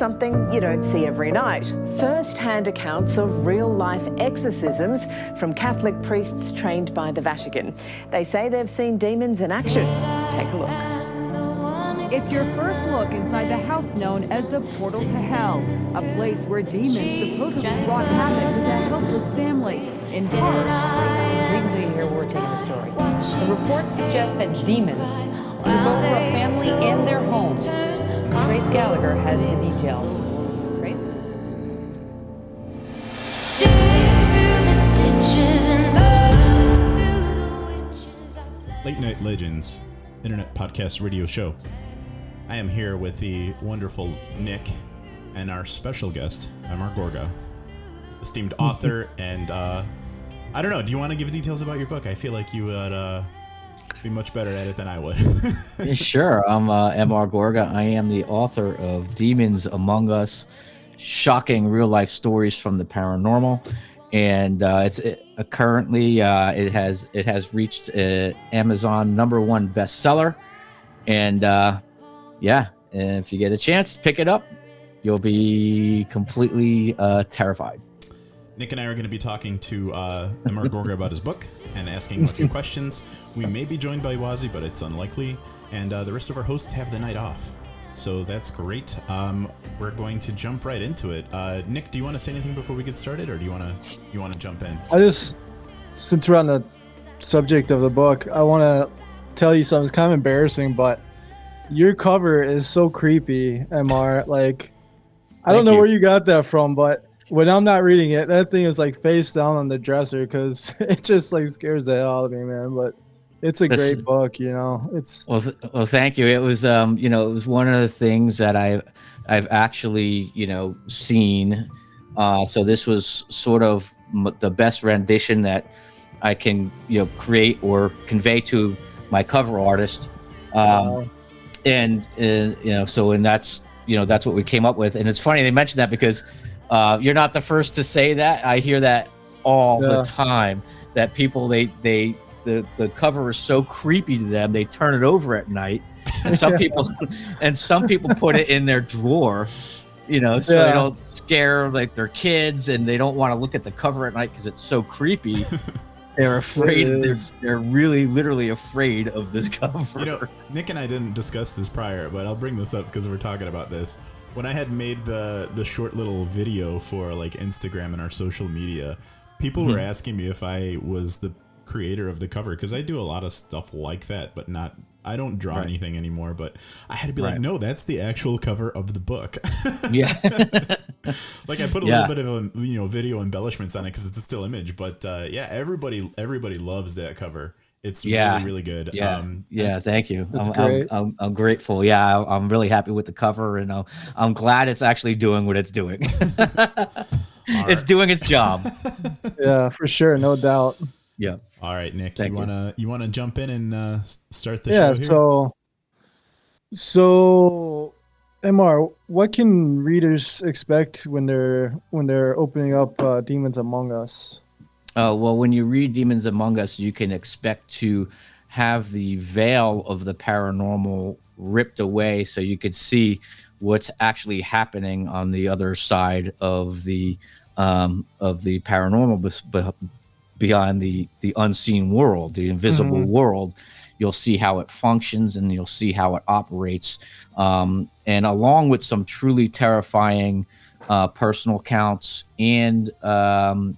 Something you don't see every night first hand accounts of real life exorcisms from Catholic priests trained by the Vatican. They say they've seen demons in action. Take a look. It's your first look inside the house known as the Portal to Hell, a place where demons supposedly wrought havoc with a helpless family in Harsh. We're taking the story. The reports suggest that demons took over a family and their home. Trace Gallagher has the details. Trace? Late Night Legends, internet podcast radio show. I am here with the wonderful Nick and our special guest, M.R. Gorga, esteemed author, and uh, I don't know. Do you want to give details about your book? I feel like you would uh, be much better at it than I would. Sure. I'm uh, M.R. Gorga. I am the author of Demons Among Us, shocking real life stories from the paranormal, and uh, it's it, uh, currently uh, it has it has reached uh, Amazon number one bestseller, and uh, yeah, if you get a chance, pick it up. You'll be completely uh, terrified. Nick and I are going to be talking to uh, M.R. Gorga about his book and asking a of questions. We may be joined by Wazi, but it's unlikely. And uh, the rest of our hosts have the night off. So that's great. Um, we're going to jump right into it. Uh, Nick, do you want to say anything before we get started, or do you want to you want to jump in? I just, since we're on the subject of the book, I want to tell you something. It's kind of embarrassing, but your cover is so creepy, Mr. Like, I don't know you. where you got that from, but when I'm not reading it, that thing is like face down on the dresser because it just like scares the hell out of me, man. But it's a That's- great book, you know. It's Well, th- well, thank you. It was, um, you know, it was one of the things that I, I've actually, you know, seen. Uh, so this was sort of m- the best rendition that I can, you know, create or convey to my cover artist. Um, wow. and uh, you know, so and that's, you know, that's what we came up with. And it's funny they mentioned that because uh, you're not the first to say that. I hear that all Yeah. the time. That people they they the the cover is so creepy to them they turn it over at night and some people and some people put it in their drawer you know so they don't scare like their kids and they don't want to look at the cover at night because it's so creepy they're afraid they're, they're really literally afraid of this cover You know, Nick and I didn't discuss this prior, but I'll bring this up because we're talking about this. When I had made the the short little video for like Instagram and our social media, people were asking me if I was the creator of the cover because I do a lot of stuff like that, but not I don't draw Right. anything anymore. But I had to be like, no, that's the actual cover of the book. yeah like I put a Yeah. little bit of a, you know video embellishments on it because it's a still image. But uh, yeah, everybody everybody loves that cover. It's Yeah. really really good. yeah Um, yeah thank you That's I'm, I'm- great. I'm, I'm, grateful yeah I- i'm really happy with the cover and i'm, I'm glad it's actually doing what it's doing it's doing its job yeah, for sure, no doubt. yeah All right, Nick, Thank you you. wanna you wanna jump in and uh, start the yeah show here? so so mr what can readers expect when they're when they're opening up uh, demons among us Uh, well, when you read Demons Among Us, you can expect to have the veil of the paranormal ripped away so you could see what's actually happening on the other side of the um, of the paranormal beyond the the unseen world the invisible Mhm. world you'll see how it functions and you'll see how it operates um, and along with some truly terrifying uh, personal counts and um,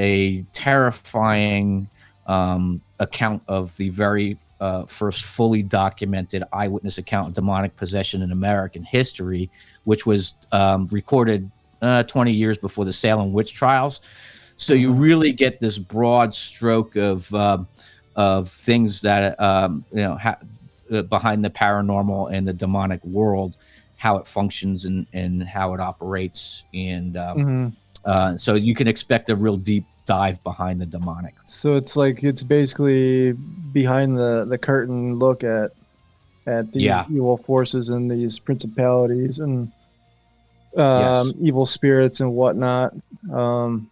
a terrifying um, account of the very uh, first fully documented eyewitness account of demonic possession in American history, which was um, recorded uh, 20 years before the Salem witch trials. So you really get this broad stroke of um of things that um, you know ha- uh, behind the paranormal and the demonic world, how it functions and and how it operates, and um, Mhm. Uh, so you can expect a real deep dive behind the demonic. So it's like it's basically behind the the curtain look at at these Yeah. evil forces and these principalities and um, Yes. evil spirits and whatnot. Um,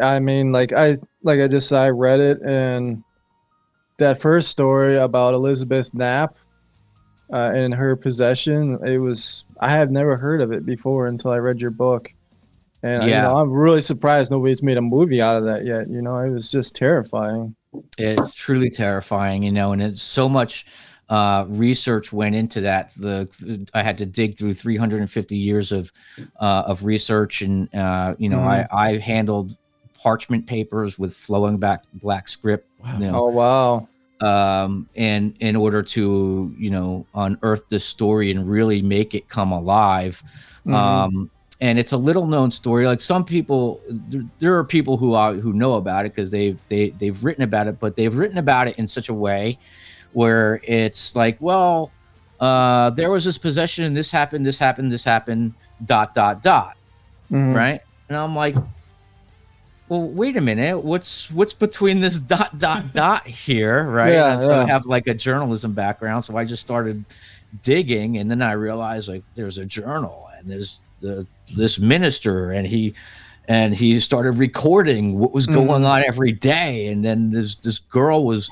I mean, like I like I just I read it and that first story about Elizabeth Knapp uh, and her possession. It was I had never heard of it before until I read your book. And you Yeah. know, I'm really surprised nobody's made a movie out of that yet. You know, it was just terrifying. It's truly terrifying, you know, and it's so much uh, research went into that. The I had to dig through 350 years of uh, of research, and uh, you know, I I handled parchment papers with flowing back black script. You know, Oh wow. um, and in order to you know unearth this story and really make it come alive Mhm. um, and it's a little known story. Like some people there, there are people who are who know about it because they've they, they've written about it but they've written about it in such a way where it's like well uh, there was this possession and this happened this happened this happened dot dot dot. Mhm. right? And i'm like well wait a minute. What's what's between this dot dot dot here? Right? Yeah, so i have like a journalism background so i just started digging and then i realized like there's a journal and there's the this minister and he and he started recording what was going Mhm. on every day and then this this girl was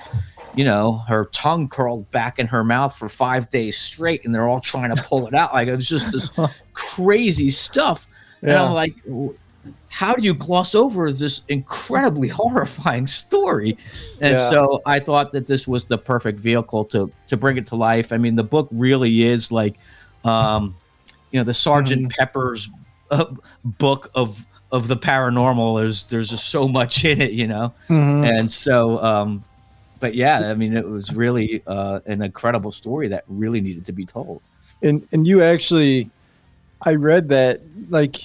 you know her tongue curled back in her mouth for five days straight and they're all trying to pull it out like it was just this crazy stuff and Yeah. i'm like how do you gloss over this incredibly horrifying story and Yeah. so i thought that this was the perfect vehicle to to bring it to life i mean the book really is like um you know the sergeant Mhm. pepper's uh, book of of the paranormal there's there's just so much in it you know Mhm. and so um but yeah i mean it was really uh an incredible story that really needed to be told and and you actually i read that like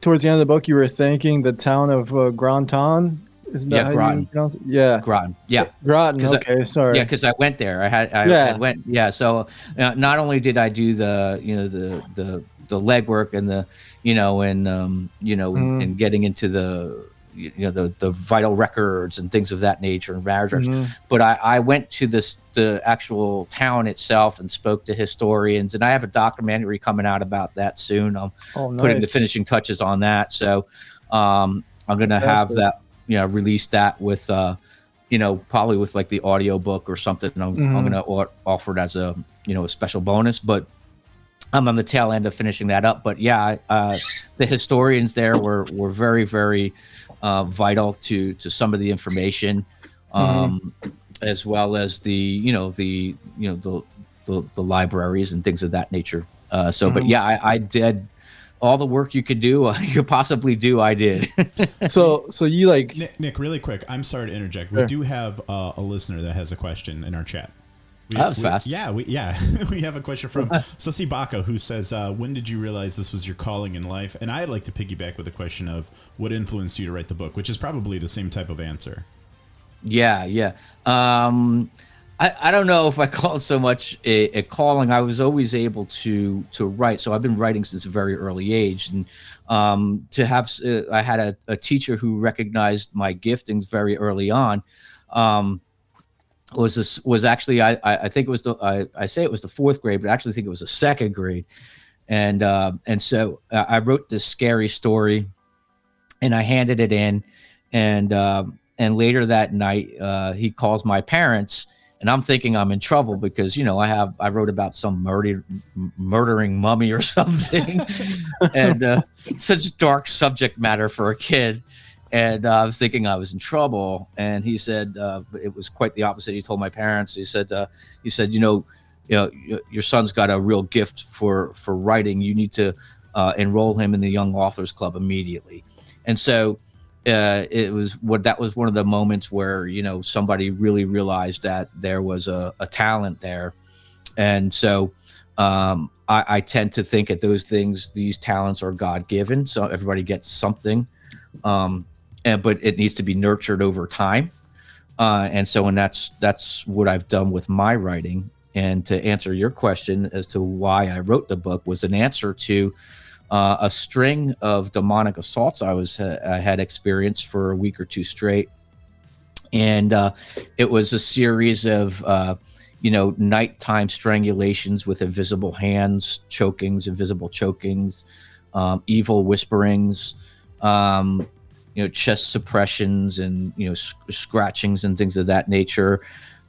towards the end of the book you were thanking the town of uh, granton isn't Yeah, Groton. yeah Groton. yeah groton 'Cause I- okay sorry Yeah, because I went there. I had I, Yeah. I went yeah. So uh, not only did I do the you know the the the legwork and the you know and um you know Mhm. and getting into the you know the the vital records and things of that nature and marriage Mhm. but I, I went to this the actual town itself and spoke to historians and I have a documentary coming out about that soon. I'm oh nice. putting the finishing touches on that. So um, I'm gonna have that, you know, release that with, uh, you know, probably with like the audio book or something. I'm, I'm Mhm. gonna offer it as a, you know, a special bonus. But I'm on the tail end of finishing that up. But yeah, uh, the historians there were were very very uh, vital to to some of the information, um, as well as the you know the you know the the, the libraries and things of that nature. Uh, so, but Mhm. yeah, I, I did all the work you could do, you could possibly do. I did. so so you like Nick, Nick, really quick, I'm sorry to interject. We Sure. do have uh, a listener that has a question in our chat. We, That was we- fast. Yeah, we yeah we have a question from Sussy Baka who says, uh, "When did you realize this was your calling in life?" And I'd like to piggyback with a question of what influenced you to write the book, which is probably the same type of answer. Yeah, yeah. Um, I, I don't know if I call it so much a, a calling. I was always able to to write, so I've been writing since a very early age, and um, to have uh, I had a, a teacher who recognized my giftings very early on. Um, was this was actually I, I I think it was the I, I say it was the fourth grade, but I actually think it was the second grade, and uh, and so uh, I wrote this scary story, and I handed it in, and um, and later that night uh, he calls my parents, and I'm thinking I'm in trouble because you know I have I wrote about some murder murdering mummy or something, and uh, such dark subject matter for a kid. And uh, I was thinking I was in trouble, and he said uh, it was quite the opposite. He told my parents. He said, uh, "He said, you know, you know, your son's got a real gift for for writing. You need to uh, enroll him in the Young Authors Club immediately." And so uh, it was what that was one of the moments where you know somebody really realized that there was a, a talent there, and so um, I, I tend to think at those things these talents are God given, so everybody gets something, um, and but it needs to be nurtured over time, uh, and so and that's that's what I've done with my writing. And to answer your question as to why I wrote the book was an answer to uh, a string of demonic assaults I was uh, I had experienced for a week or two straight, and uh, it was a series of uh, you know nighttime strangulations with invisible hands, chokings, invisible chokings, um, evil whisperings. Um, you know, chest suppressions and you know sc- scratchings and things of that nature.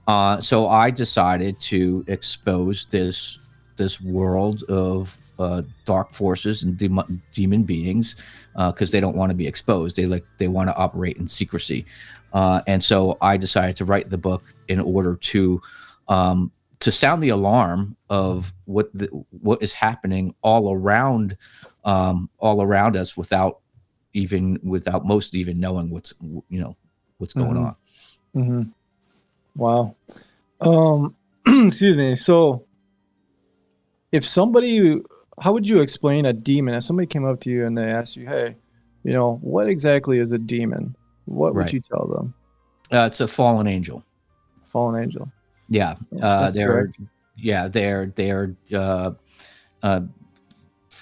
Uh, so I decided to expose this this world of uh, dark forces and dem- demon beings because uh, they don't want to be exposed. They like they want to operate in secrecy, uh, and so I decided to write the book in order to um, to sound the alarm of what the, what is happening all around um, all around us without even without most even knowing what's you know what's going Mhm. on. hmm Wow. Um, excuse me. So, if somebody, how would you explain a demon? If somebody came up to you and they asked you, "Hey, you know, what exactly is a demon?" What would Right. you tell them? Uh, it's a fallen angel. Fallen angel. Yeah, uh, that's they're correct. yeah they're they're uh, uh,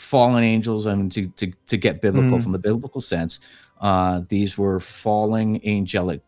fallen angels. I mean, to to to get biblical Mhm. from the biblical sense, uh, these were falling angelic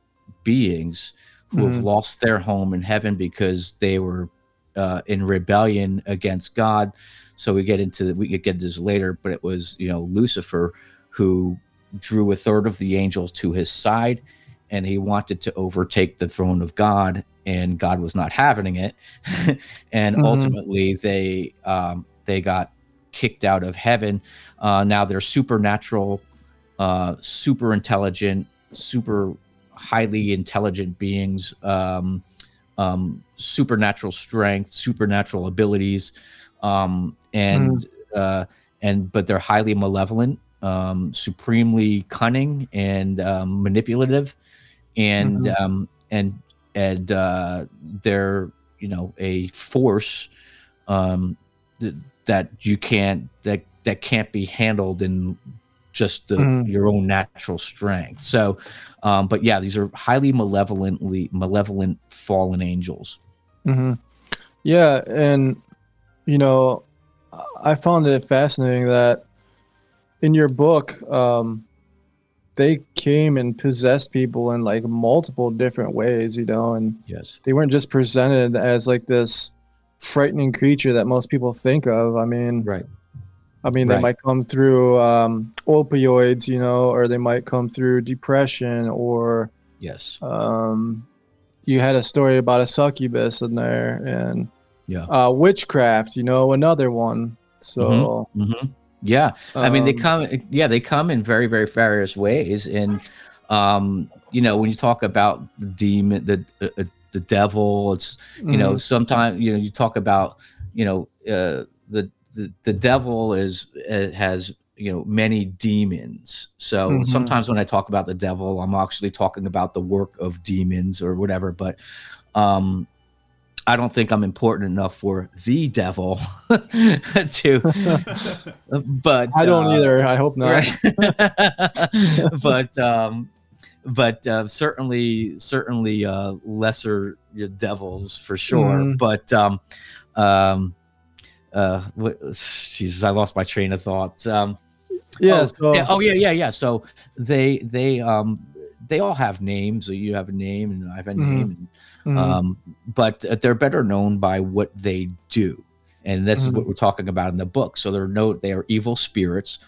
beings who have Mhm. lost their home in heaven because they were uh, in rebellion against God. So we get into we get into this later, but it was you know Lucifer who drew a third of the angels to his side, and he wanted to overtake the throne of God, and God was not having it, and Mhm. ultimately they um, they got kicked out of heaven. Uh, now they're supernatural, uh, super intelligent, super highly intelligent beings, um, um, supernatural strength, supernatural abilities, um, and uh, and but they're highly malevolent, um, supremely cunning and um, manipulative, and Mhm. um, and and uh, they're you know a force um, that you can't that that can't be handled in just the, Mhm. your own natural strength. So, um, but yeah, these are highly malevolently malevolent fallen angels. hmm Yeah, and you know, I found it fascinating that in your book, um, they came and possessed people in like multiple different ways, you know, and Yes. they weren't just presented as like this frightening creature that most people think of. I mean, Right. I mean, they Right. might come through um, opioids, you know, or they might come through depression, or Yes. um, you had a story about a succubus in there, and Yeah. uh, witchcraft, you know, another one. So, hmm Yeah. I mean, they um, come. Yeah, they come in very, very various ways, and um, you know, when you talk about the demon, the uh, uh, the devil, it's you know, mhm, sometimes you know, you talk about you know, uh, the the the devil is uh, has you know many demons. So Mhm. sometimes when I talk about the devil, I'm actually talking about the work of demons or whatever. But um, I don't think I'm important enough for the devil to. but I don't uh, either. I hope not. Right. but um, but uh, certainly certainly uh, lesser devils for sure. Mhm. But um, um, uh, what, Jesus, I lost my train of thought. Um, Yeah. oh, so, yeah, oh yeah, yeah, yeah. So they they um they all have names. So you have a name, and I have a Mhm. name. mhm, Um, but uh, they're better known by what they do, and this is what we're talking about in the book. So they're no, they are evil spirits,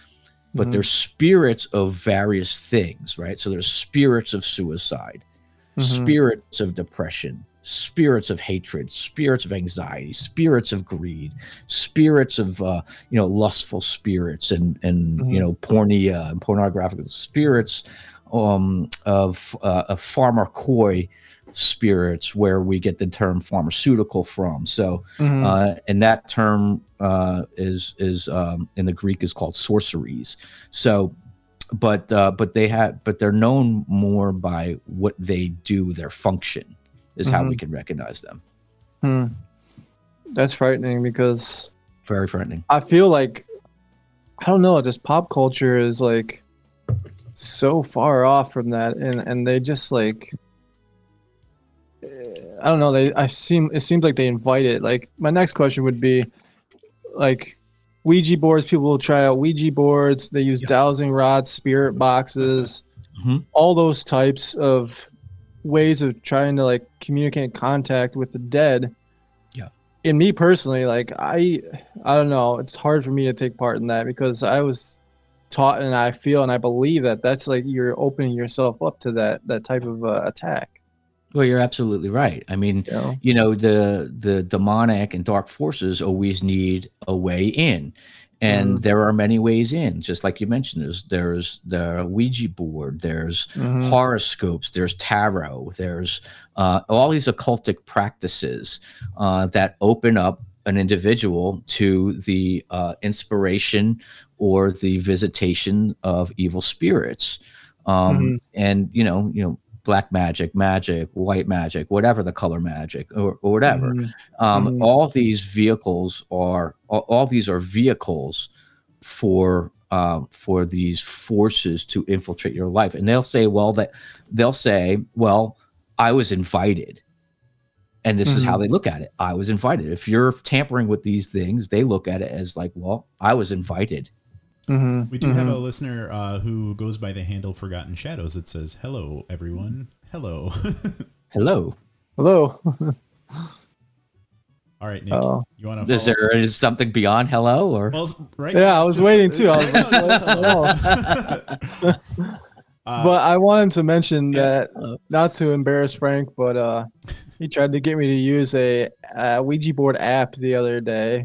but Mhm. they're spirits of various things, right? So there's spirits of suicide, Mhm. spirits of depression, spirits of hatred, spirits of anxiety, spirits of greed, spirits of uh, you know lustful spirits and and Mhm. you know porneia and pornographic spirits um, of uh, of pharmacoi spirits, where we get the term pharmaceutical from. So mhm, uh, and that term uh, is is um, in the Greek is called sorceries. So, but uh, but they have but they're known more by what they do, their function is how we can recognize them. hmm. That's frightening because Very frightening. I feel like I don't know, just pop culture is like so far off from that, and and they just like I don't know. They I seem it seems like they invite it. Like my next question would be, like, Ouija boards. People will try out Ouija boards. They use Yeah. dowsing rods, spirit boxes, Mhm. all those types of ways of trying to like communicate contact with the dead. Yeah. In me personally, like I, I don't know. It's hard for me to take part in that because I was taught and I feel and I believe that that's like you're opening yourself up to that that type of uh, attack. Well, you're absolutely right. I mean, You know? you know the the demonic and dark forces always need a way in and Mhm. there are many ways in just like you mentioned there's there's the ouija board there's Mhm. horoscopes there's tarot there's uh, all these occultic practices uh, that open up an individual to the uh, inspiration or the visitation of evil spirits um, Mhm. and you know you know black magic magic white magic whatever the color magic or, or whatever Mhm. um, Mhm. all these vehicles are all, all these are vehicles for um, for these forces to infiltrate your life and they'll say well that they'll say well i was invited and this is how Mhm. they look at it i was invited if you're tampering with these things they look at it as like well i was invited Mhm. We do have Mhm. a listener uh, who goes by the handle Forgotten Shadows. It says, "Hello, everyone. Hello." hello Hello. All right, Nick. Oh. You want to? is there is something beyond hello or Well, right. Yeah, now I it's was waiting too. I was like, it's just hello. Uh, but I wanted to mention yeah. that not to embarrass Frank, but uh, he tried to get me to use a, uh Ouija board app the other day,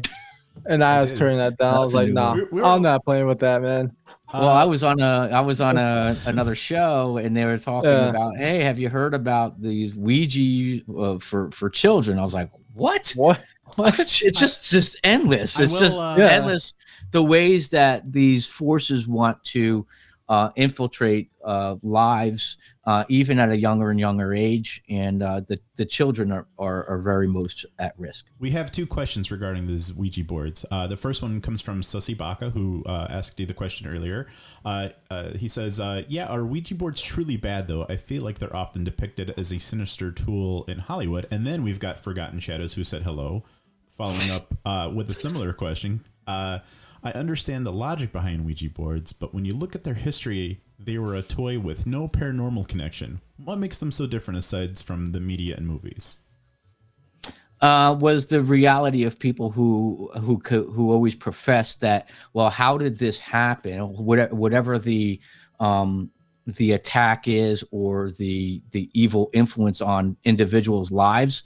and I, I was did. turning that down. I was like, new "Nah. We're- we're I'm all- not playing with that, man." Well, uh, I was on a I was on a another show and they were talking Yeah. about, hey, have you heard about these Ouija uh, for for children? I was like, what? What? What? It's just just endless. It's will, just uh, endless. The ways that these forces want to uh, infiltrate uh, lives, uh, even at a younger and younger age, and uh, the the children are, are are very most at risk. We have two questions regarding these Ouija boards. Uh, the first one comes from Sussy Baka, who uh, asked you the question earlier. He says, "Yeah, are Ouija boards truly bad? Though I feel like they're often depicted as a sinister tool in Hollywood." And then we've got Forgotten Shadows, who said hello, following up with a similar question. I understand the logic behind Ouija boards, but when you look at their history, they were a toy with no paranormal connection. What makes them so different aside from the media and movies? uh, was the reality of people who who who always professed that well how did this happen whatever, whatever the um, the attack is or the the evil influence on individuals lives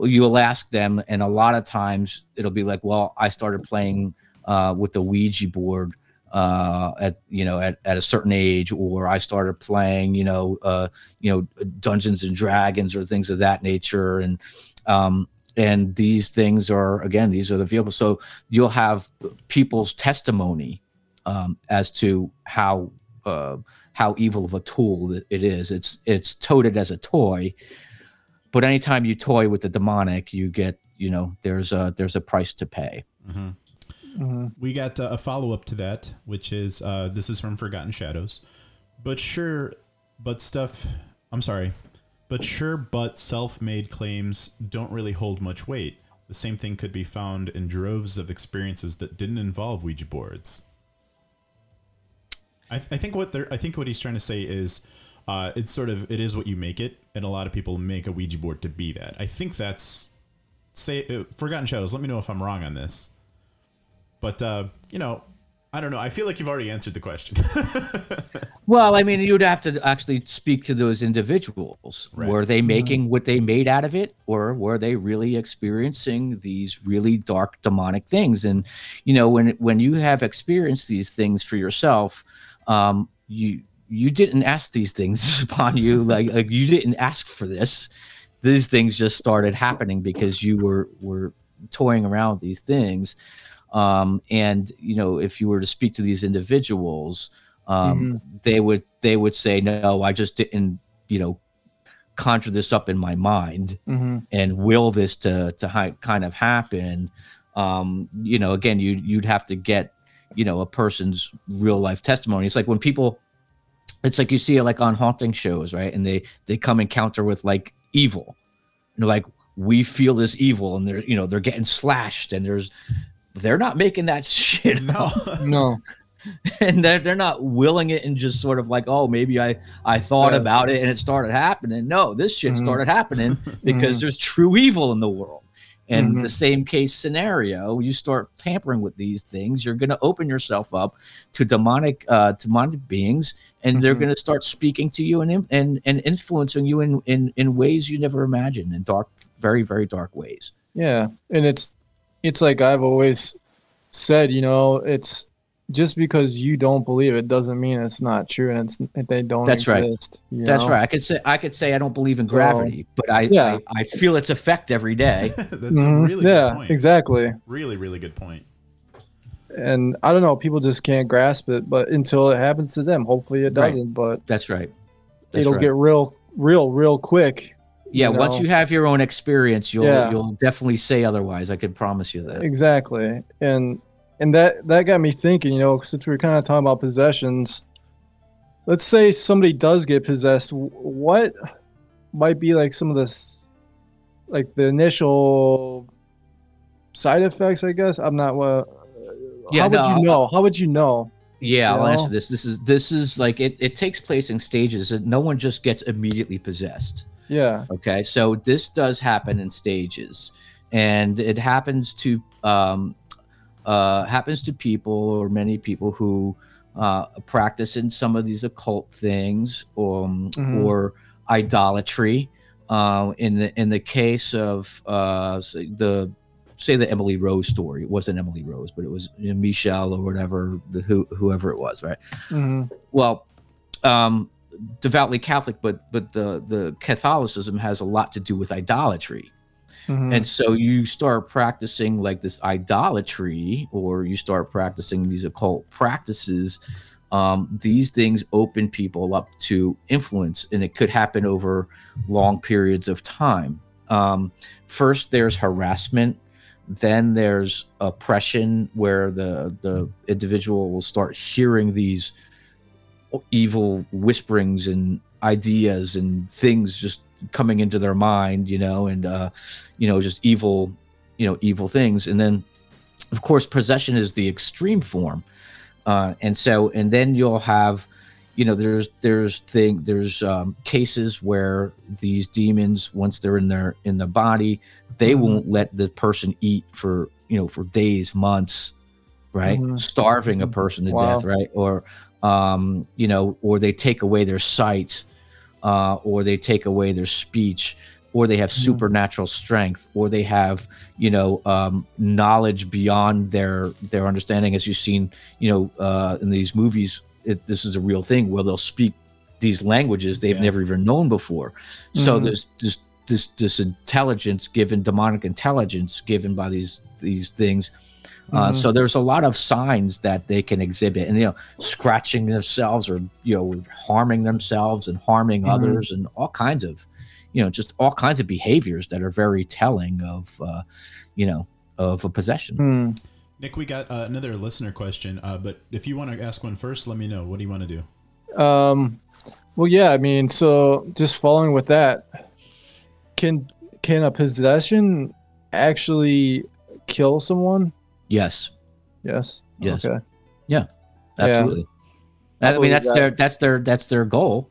you'll ask them and a lot of times it'll be like well i started playing uh, with the ouija board uh, at you know at, at a certain age or i started playing you know uh, you know dungeons and dragons or things of that nature. And um, and these things are again these are the vehicles. So you'll have people's testimony um, as to how uh, how evil of a tool it is. It's it's toted as a toy but anytime you toy with the demonic you get you know there's a there's a price to pay Mhm. We got uh, a follow up to that, which is uh, this is from Forgotten Shadows. But sure, but stuff. I'm sorry. But sure, but self made claims don't really hold much weight. The same thing could be found in droves of experiences that didn't involve Ouija boards. I, I think what they're I think what he's trying to say is uh, it's sort of it is what you make it, and a lot of people make a Ouija board to be that. I think that's say uh, Forgotten Shadows. Let me know if I'm wrong on this. But uh, you know, I don't know. I feel like you've already answered the question. Well, I mean, you'd have to actually speak to those individuals. Right. Were they making what they made out of it, or were they really experiencing these really dark demonic things? And you know, when when you have experienced these things for yourself, um, you you didn't ask these things upon you. Like, like you didn't ask for this. These things just started happening because you were were toying around with these things. Um, and you know, if you were to speak to these individuals, um, they would they would say, "No, I just didn't, you know, conjure this up in my mind Mhm. and will this to to hi- kind of happen." Um, you know, again, you you'd have to get, you know, a person's real life testimony. It's like when people, it's like you see it like on haunting shows, right? And they they come encounter with like evil, and they're like, "We feel this evil," and they're you know they're getting slashed, and there's they're not making that shit No. up. No. and they're, they're not willing it and just sort of like oh maybe i i thought Yeah. about it and it started happening no this shit Mhm. started happening because Mhm. there's true evil in the world and Mhm. the same case scenario you start tampering with these things you're going to open yourself up to demonic uh demonic beings and they're Mhm. going to start speaking to you and and and influencing you in in in ways you never imagined in dark very very dark ways Yeah, and it's it's like I've always said, you know, it's just because you don't believe it doesn't mean it's not true, and it's they don't. That's right. exist, you that's know? right i could say i could say i don't believe in So, gravity but i yeah. I, I feel its effect every day That's a Mhm. really yeah, good point. exactly. Really, really good point. And I don't know, people just can't grasp it, but until it happens to them, hopefully it doesn't. But That's right. That's it'll right. get real, real, real quick. Yeah. you Once you have your own experience, you'll Yeah. you'll definitely say otherwise. I can promise you that. Exactly, and and that that got me thinking. You know, since we are kind of talking about possessions, let's say somebody does get possessed. What might be like some of this, like the initial side effects? I guess I'm not. Uh, Yeah, how would you know? How would you know? Yeah, I'll answer this. This is this is like it. It takes place in stages. and No one just gets immediately possessed. Yeah. Okay, so this does happen in stages, and it happens to um, uh, happens to people or many people who uh, practice in some of these occult things or um, Mhm. or idolatry. Uh, in the in the case of uh, the say the Emily Rose story, it wasn't Emily Rose, but it was you know, Michelle or whatever, the, who, whoever it was, right? hmm well um devoutly catholic but but the the catholicism has a lot to do with idolatry. Hmm and so you start practicing like this idolatry or you start practicing these occult practices um, these things open people up to influence and it could happen over long periods of time. Um, first there's harassment then there's oppression where the the individual will start hearing these evil whisperings and ideas and things just coming into their mind you know and uh you know just evil you know evil things and then of course possession is the extreme form uh and so and then you'll have you know there's there's thing there's um cases where these demons once they're in their in the body they Mhm. won't let the person eat for you know for days months right Mhm. starving a Mhm. person to Wow. death right or um you know or they take away their sight uh or they take away their speech or they have Mhm. supernatural strength or they have you know um knowledge beyond their their understanding as you've seen you know uh in these movies it, this is a real thing where they'll speak these languages they've Yeah. never even known before so Mhm. there's this this this intelligence given demonic intelligence given by these these things uh, Mhm. so there's a lot of signs that they can exhibit and you know scratching themselves or you know harming themselves and harming Mhm. others and all kinds of you know just all kinds of behaviors that are very telling of uh, you know of a possession Hmm. Nick, we got uh, another listener question, uh, but if you want to ask one first, let me know. What do you want to do? Um, well, yeah. I mean, so just following with that, can can a possession actually kill someone? Yes Yes. Yes. Okay. Yeah. Absolutely I i, mean that's that. their that's their that's their goal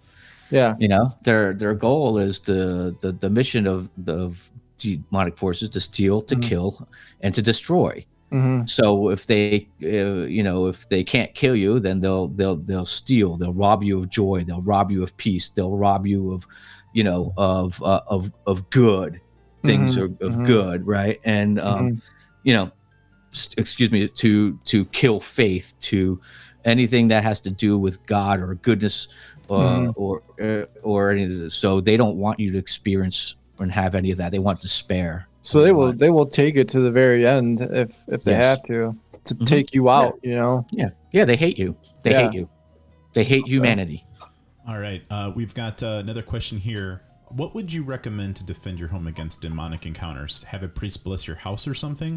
Yeah. you know their their goal is the the, the mission of the of demonic forces to steal to Mhm. kill and to destroy hmm so if they uh, you know if they can't kill you then they'll they'll they'll steal they'll rob you of joy they'll rob you of peace they'll rob you of you know of uh, of of good things Mhm, of, of mhm. good right and um Mhm. you know excuse me to to kill faith to anything that has to do with god or goodness uh, Mhm. or uh, or any of this so they don't want you to experience and have any of that they want despair So they will they will take it to the very end if if they Yes. have to to Mhm. take you out. You know. yeah yeah they hate you they Yeah. hate you they hate humanity All right, uh, we've got uh, another question here. What would you recommend to defend your home against demonic encounters? Have a priest bless your house or something?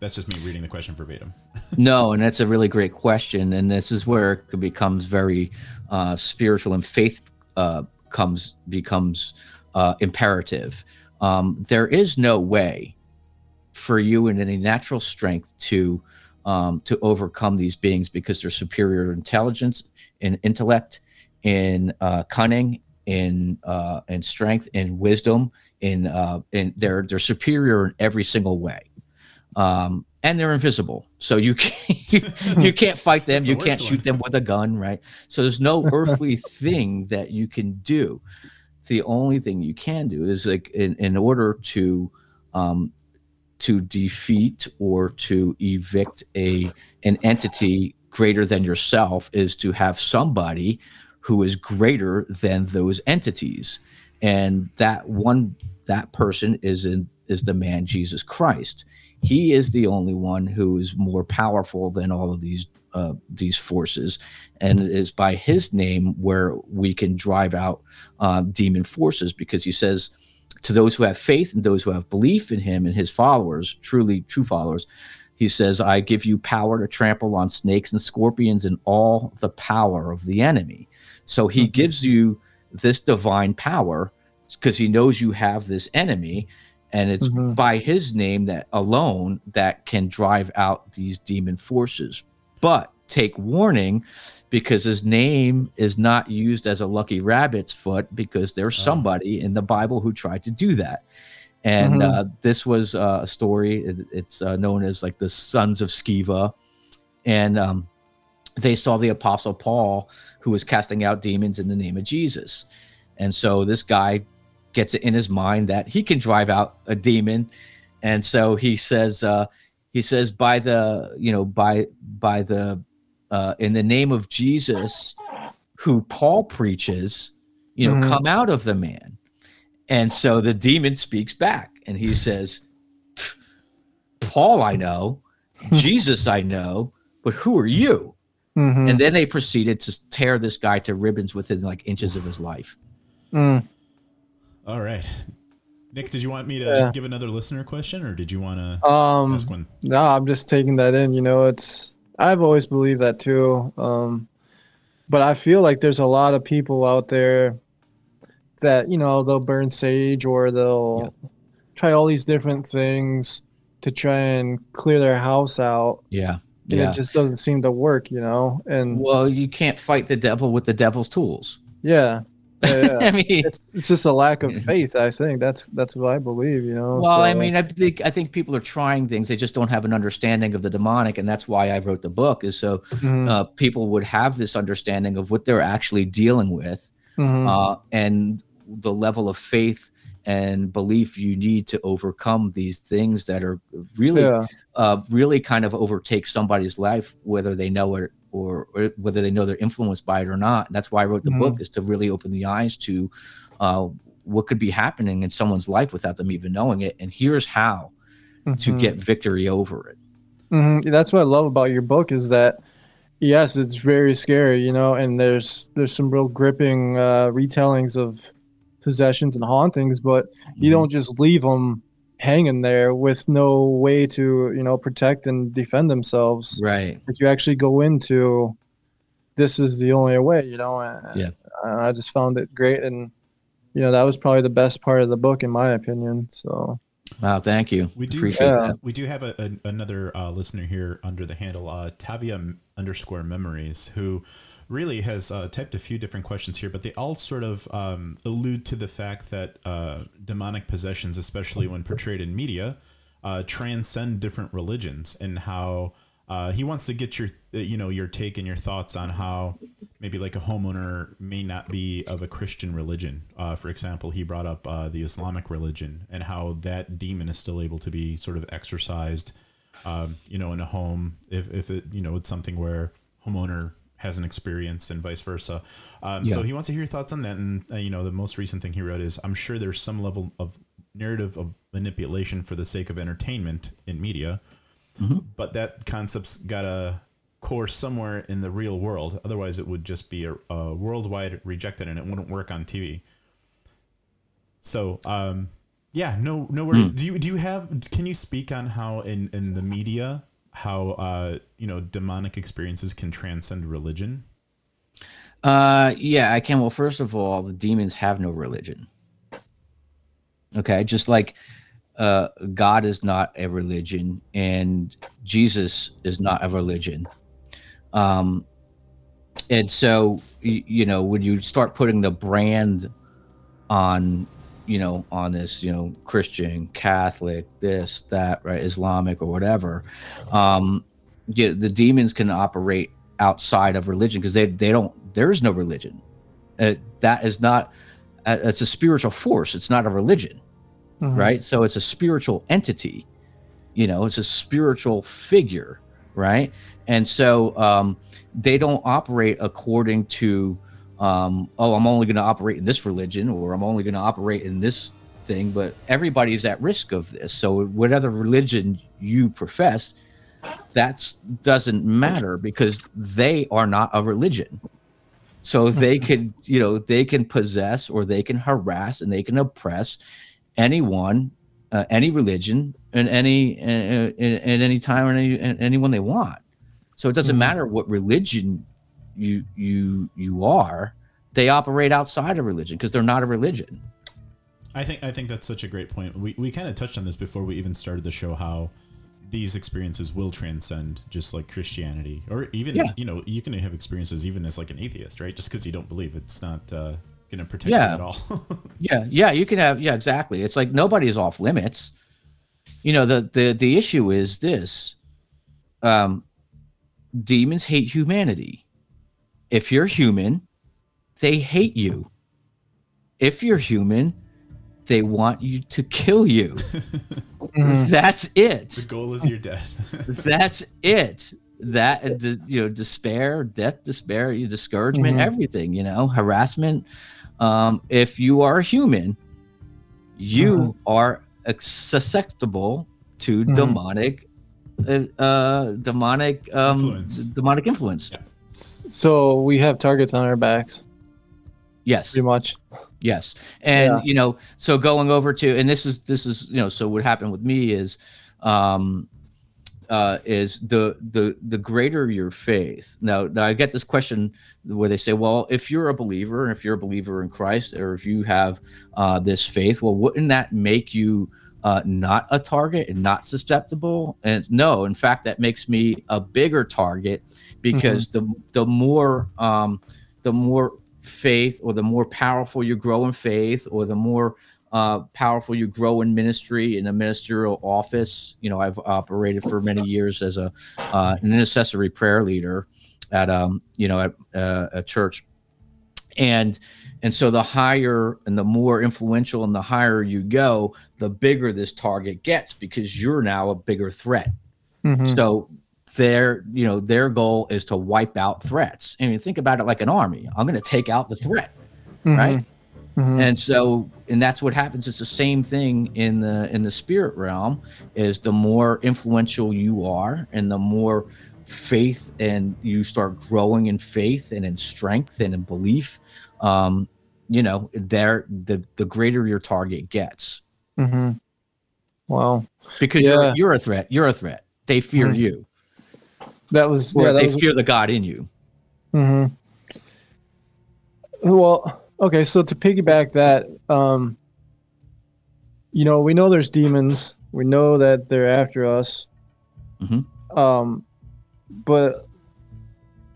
That's just me reading the question verbatim. No, and that's a really great question, and this is where it becomes very uh, spiritual and faith uh, comes becomes uh, imperative. Um, there is no way for you in any natural strength to um, to overcome these beings because they're superior intelligence in intellect, in uh, cunning, in uh, in strength, in wisdom, in uh, in they're they're superior in every single way. Um, and they're invisible, so you can't you, you can't fight them. You the can't shoot one. them with a gun, right? So there's no earthly thing that you can do. The only thing you can do is like in, in order to um, to defeat or to evict a an entity greater than yourself is to have somebody who is greater than those entities and that one that person is in is the man jesus christ he is the only one who is more powerful than all of these uh, these forces and it is by his name where we can drive out um, demon forces because he says to those who have faith and those who have belief in him and his followers, truly true followers, he says, I give you power to trample on snakes and scorpions and all the power of the enemy. So he gives you this divine power because he knows you have this enemy. And it's Mhm. by his name that alone that can drive out these demon forces. But take warning because his name is not used as a lucky rabbit's foot because there's Oh. somebody in the Bible who tried to do that. And Mhm. uh, this was uh, a story. it- It's uh, known as like the sons of Sceva. And um, they saw the apostle Paul who was casting out demons in the name of Jesus. And so this guy gets it in his mind that he can drive out a demon. And so he says, uh, he says, by the, you know, by, by the, uh, in the name of Jesus, who Paul preaches, you know, Mhm. come out of the man. And so the demon speaks back and he says, Paul, I know, Jesus, I know, but who are you? Mhm. And then they proceeded to tear this guy to ribbons within like inches of his life. Mm. All right. Nick, did you want me to Yeah. give another listener question or did you want to Um, ask one? no, I'm just taking that in. You know, it's I've always believed that too. Um, but I feel like there's a lot of people out there that you know they'll burn sage or they'll try all these different things to try and clear their house out. Yeah. And Yeah. it just doesn't seem to work, you know. And Well, you can't fight the devil with the devil's tools. yeah, yeah. I mean, it's it's just a lack of faith. I think that's that's what I believe. You know. well, I mean, I think I think people are trying things. They just don't have an understanding of the demonic, and that's why I wrote the book. Is so Mhm, uh, people would have this understanding of what they're actually dealing with, mhm. uh, and the level of faith and belief you need to overcome these things that are really, yeah. uh, really kind of overtake somebody's life, whether they know it or, or whether they know they're influenced by it or not. And that's why I wrote the Mhm. book is to really open the eyes to uh, what could be happening in someone's life without them even knowing it. And here's how to mhm. get victory over it. hmm That's what I love about your book is that yes, it's very scary, you know, and there's there's some real gripping uh, retellings of possessions and hauntings, but you Mm-hmm. don't just leave them hanging there with no way to you know protect and defend themselves. Right. Like you actually go into this is the only way, you know. And Yeah. I just found it great, and you know that was probably the best part of the book in my opinion. So Wow. Thank you. We do Appreciate Yeah. that. we do have a, a, another uh, listener here under the handle uh, Tavia underscore memories who really has uh, typed a few different questions here, but they all sort of um, allude to the fact that uh, demonic possessions, especially when portrayed in media, uh, transcend different religions and how uh, he wants to get your uh, you know your take and your thoughts on how maybe like a homeowner may not be of a Christian religion. Uh, for example, he brought up the Islamic religion and how that demon is still able to be sort of exorcised, um, you know, in a home if, if it you know it's something where homeowner has an experience and vice versa. Um, So he wants to hear your thoughts on that. And uh, you know, the most recent thing he wrote is, "I'm sure there's some level of narrative of manipulation for the sake of entertainment in media." but that concept's got a core somewhere in the real world. Otherwise, it would just be a, a worldwide rejected, and it wouldn't work on TV. So, um, yeah, no, no worries. Do you do you have? Can you speak on how in in the media how uh, you know demonic experiences can transcend religion? Uh, yeah, I can. Well, first of all, the demons have no religion. Okay, just like uh, God is not a religion and Jesus is not a religion. Um, and so, you, you know, when you start putting the brand on, you know, on this, you know, Christian, Catholic, this, that, right, Islamic or whatever, um, yeah, the demons can operate outside of religion because they they don't. There is no religion. Uh, that is not. Uh, it's a spiritual force. It's not a religion Mhm. right? So it's a spiritual entity, you know, it's a spiritual figure, right? And so um, they don't operate according to, um, oh, I'm only going to operate in this religion or I'm only going to operate in this thing, but everybody's at risk of this. So whatever religion you profess, that doesn't matter because they are not a religion. So they can, you know, they can possess or they can harass and they can oppress anyone, uh, any religion, and any in, at any time or any anyone they want. So it doesn't Mhm. matter what religion you you you are. They operate outside of religion because they're not a religion. I think I think that's such a great point. We we kind of touched on this before we even started the show. How these experiences will transcend just like Christianity, or even Yeah. you know you can have experiences even as like an atheist, right? Just because you don't believe, it's not uh, going to protect Yeah. you at all. Yeah, yeah, you can have yeah, exactly. It's like nobody is off limits. You know, the the the issue is this. Um demons hate humanity. If you're human, they hate you. If you're human, they want you to kill you. Mhm. That's it. the goal is your death. That's it. That uh, you know, despair, death, despair, you discouragement, Mhm. everything. You know, harassment. Um, if you are human, you Mhm. are susceptible to Mhm. demonic, uh, uh, demonic, um, Influence. demonic influence. Yeah. So we have targets on our backs, Yes. pretty much. Yes. And Yeah. you know, so going over to and this is this is, you know, so what happened with me is um uh is the the the greater your faith. Now now I get this question where they say, well, if you're a believer and if you're a believer in Christ or if you have uh this faith, well, wouldn't that make you uh, not a target and not susceptible? And it's, no, in fact, that makes me a bigger target because the the more um, the more faith or the more powerful you grow in faith or the more uh, powerful you grow in ministry in a ministerial office you know i've operated for many years as a uh, an intercessory prayer leader at um you know at uh, a church and and so the higher and the more influential and the higher you go the bigger this target gets because you're now a bigger threat Mhm. so their you know their goal is to wipe out threats. I mean, think about it like an army. I'm going to take out the threat, right? Mhm. And so and that's what happens. It's the same thing in the in the spirit realm. Is the more influential you are, and the more faith and you start growing in faith and in strength and in belief, um, you know, there the the greater your target gets Mhm. Wow, because Yeah. you're you're a threat. You're a threat. They fear Mhm. you. that was Or yeah. That they was, fear the God in you. mm-hmm. Well, okay. So to piggyback that, um, you know, we know there's demons. We know that they're after us. Mhm. Um, but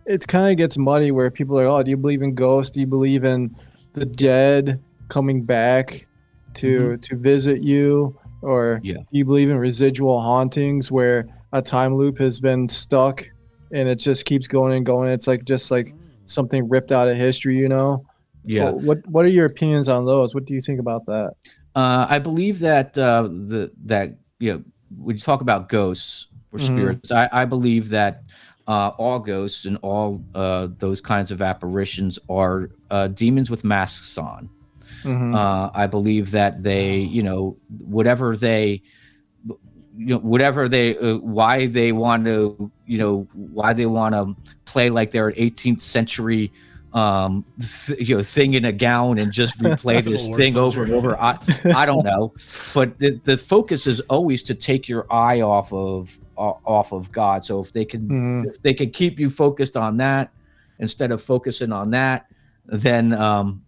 it kind of gets muddy where people are, oh, do you believe in ghosts? Do you believe in the dead coming back to to visit you? Or Yeah. do you believe in residual hauntings where a time loop has been stuck and it just keeps going and going? It's like just like something ripped out of history, you know? Yeah. Well, what What are your opinions on those? What do you think about that? Uh, I believe that uh, the that you know when you talk about ghosts or Mhm. spirits, I, I believe that uh, all ghosts and all uh, those kinds of apparitions are uh, demons with masks on. Mhm. Uh, I believe that they, you know, whatever they, you know, whatever they, uh, why they want to, you know, why they want to play like they're an 18th century, um, th- you know, thing in a gown and just replay this thing over and over. I, I don't know, but the, the focus is always to take your eye off of off of God. So if they can Mhm. if they can keep you focused on that instead of focusing on that, then um,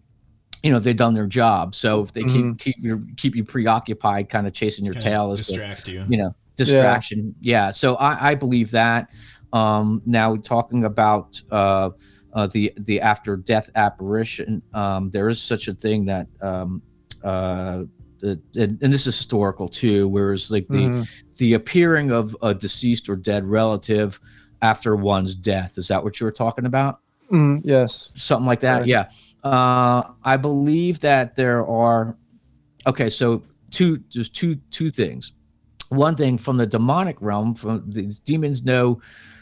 you know they've done their job. So if they Mhm. keep keep you keep you preoccupied, kind of chasing your Kinda tail, is the, distract you. you know distraction. Yeah. So I, I believe that. Um, now talking about uh, uh, the the after death apparition, um, there is such a thing that. Um, uh, the, and, and this is historical too, whereas like the Mhm. the appearing of a deceased or dead relative after one's death. Is that what you were talking about? Mhm, yes. something like that. Right. Yeah. Uh, I believe that there are. Okay, so two there's two two things. One thing from the demonic realm, from these demons know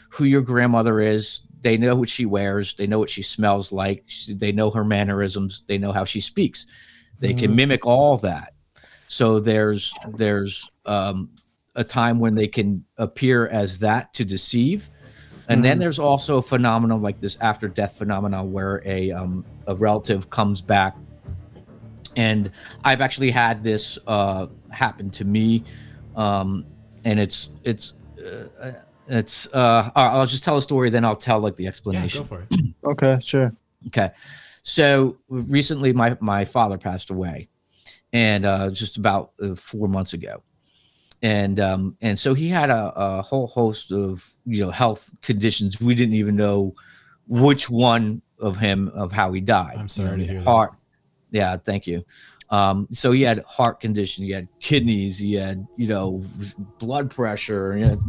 who your grandmother is. They know what she wears. They know what she smells like. she- They know her mannerisms. They know how she speaks. They can Mhm. mimic all that. So there's there's um, a time when they can appear as that to deceive, and then Mhm. there's also a phenomenon like this after death phenomenon where a um, a relative comes back, and I've actually had this uh, happen to me, um, and it's it's. Uh, it's uh I'll just tell a story then I'll tell like the Yeah, explanation. go for it. Okay, sure. Okay. So recently my my father passed away and uh just about uh, 4 months ago. And um and so he had a, a whole host of, you know, health conditions. We didn't even know which one of him of how he died. I'm sorry You know, to hear that. heart. Yeah, thank you. Um, so he had heart condition, he had kidneys, he had, you know, blood pressure, you know,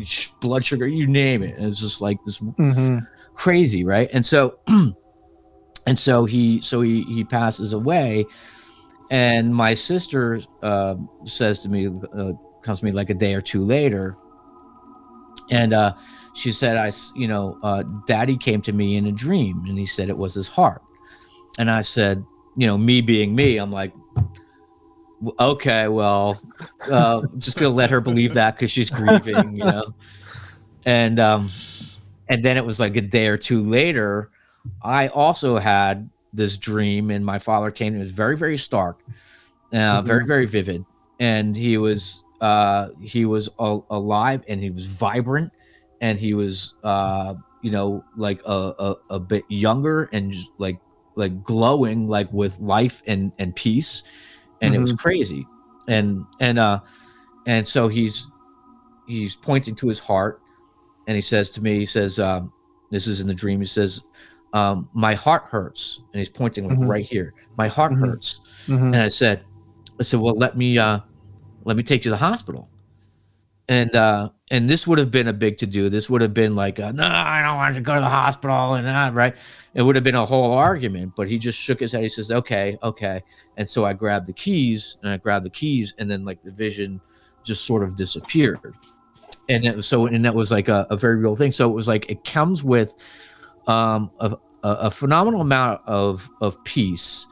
blood sugar, you name it. And it's just like this hmm crazy right and so and so he so he he passes away and my sister uh, says to me uh, comes to me like a day or two later. And uh she said "I, you know uh daddy came to me in a dream and he said it was his heart. And i said you know me being me i'm like okay well uh just gonna let her believe that because she's grieving you know? And um and then it was like a day or two later i also had this dream and my father came it was very very stark uh, very very vivid. And he was uh he was al- alive and he was vibrant and he was uh you know like a, a, a bit younger and just like like glowing like with life and and peace. And it was crazy. And and uh and so he's he's pointing to his heart and he says to me, he says, um, this is in the dream, he says, um, my heart hurts. And he's pointing like Mhm. right here. My heart Mhm. hurts. hmm And I said, I said, well, let me uh let me take you to the hospital. And uh and this would have been a big to do. This would have been like, uh, no, I don't want to go to the hospital and that, right? It would have been a whole argument, but he just shook his head. He says, okay, okay. And so I grabbed the keys and I grabbed the keys, and then like the vision just sort of disappeared and it was so and that was like a, a very real thing so it was like it comes with um a, a a phenomenal amount of of peace.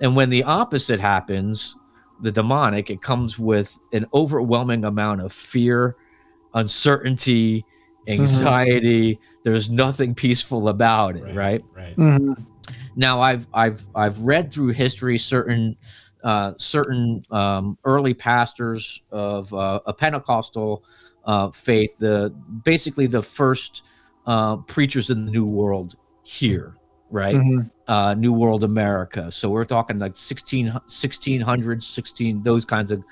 And when the opposite happens the demonic it comes with an overwhelming amount of fear uncertainty anxiety. There's nothing peaceful about it right Right. hmm now i've i've i've read through history certain uh certain um early pastors of uh, a pentecostal uh faith. The basically the first uh preachers in the new world here right? Hmm uh new world america. So we're talking like 16 1600s 16 those kinds of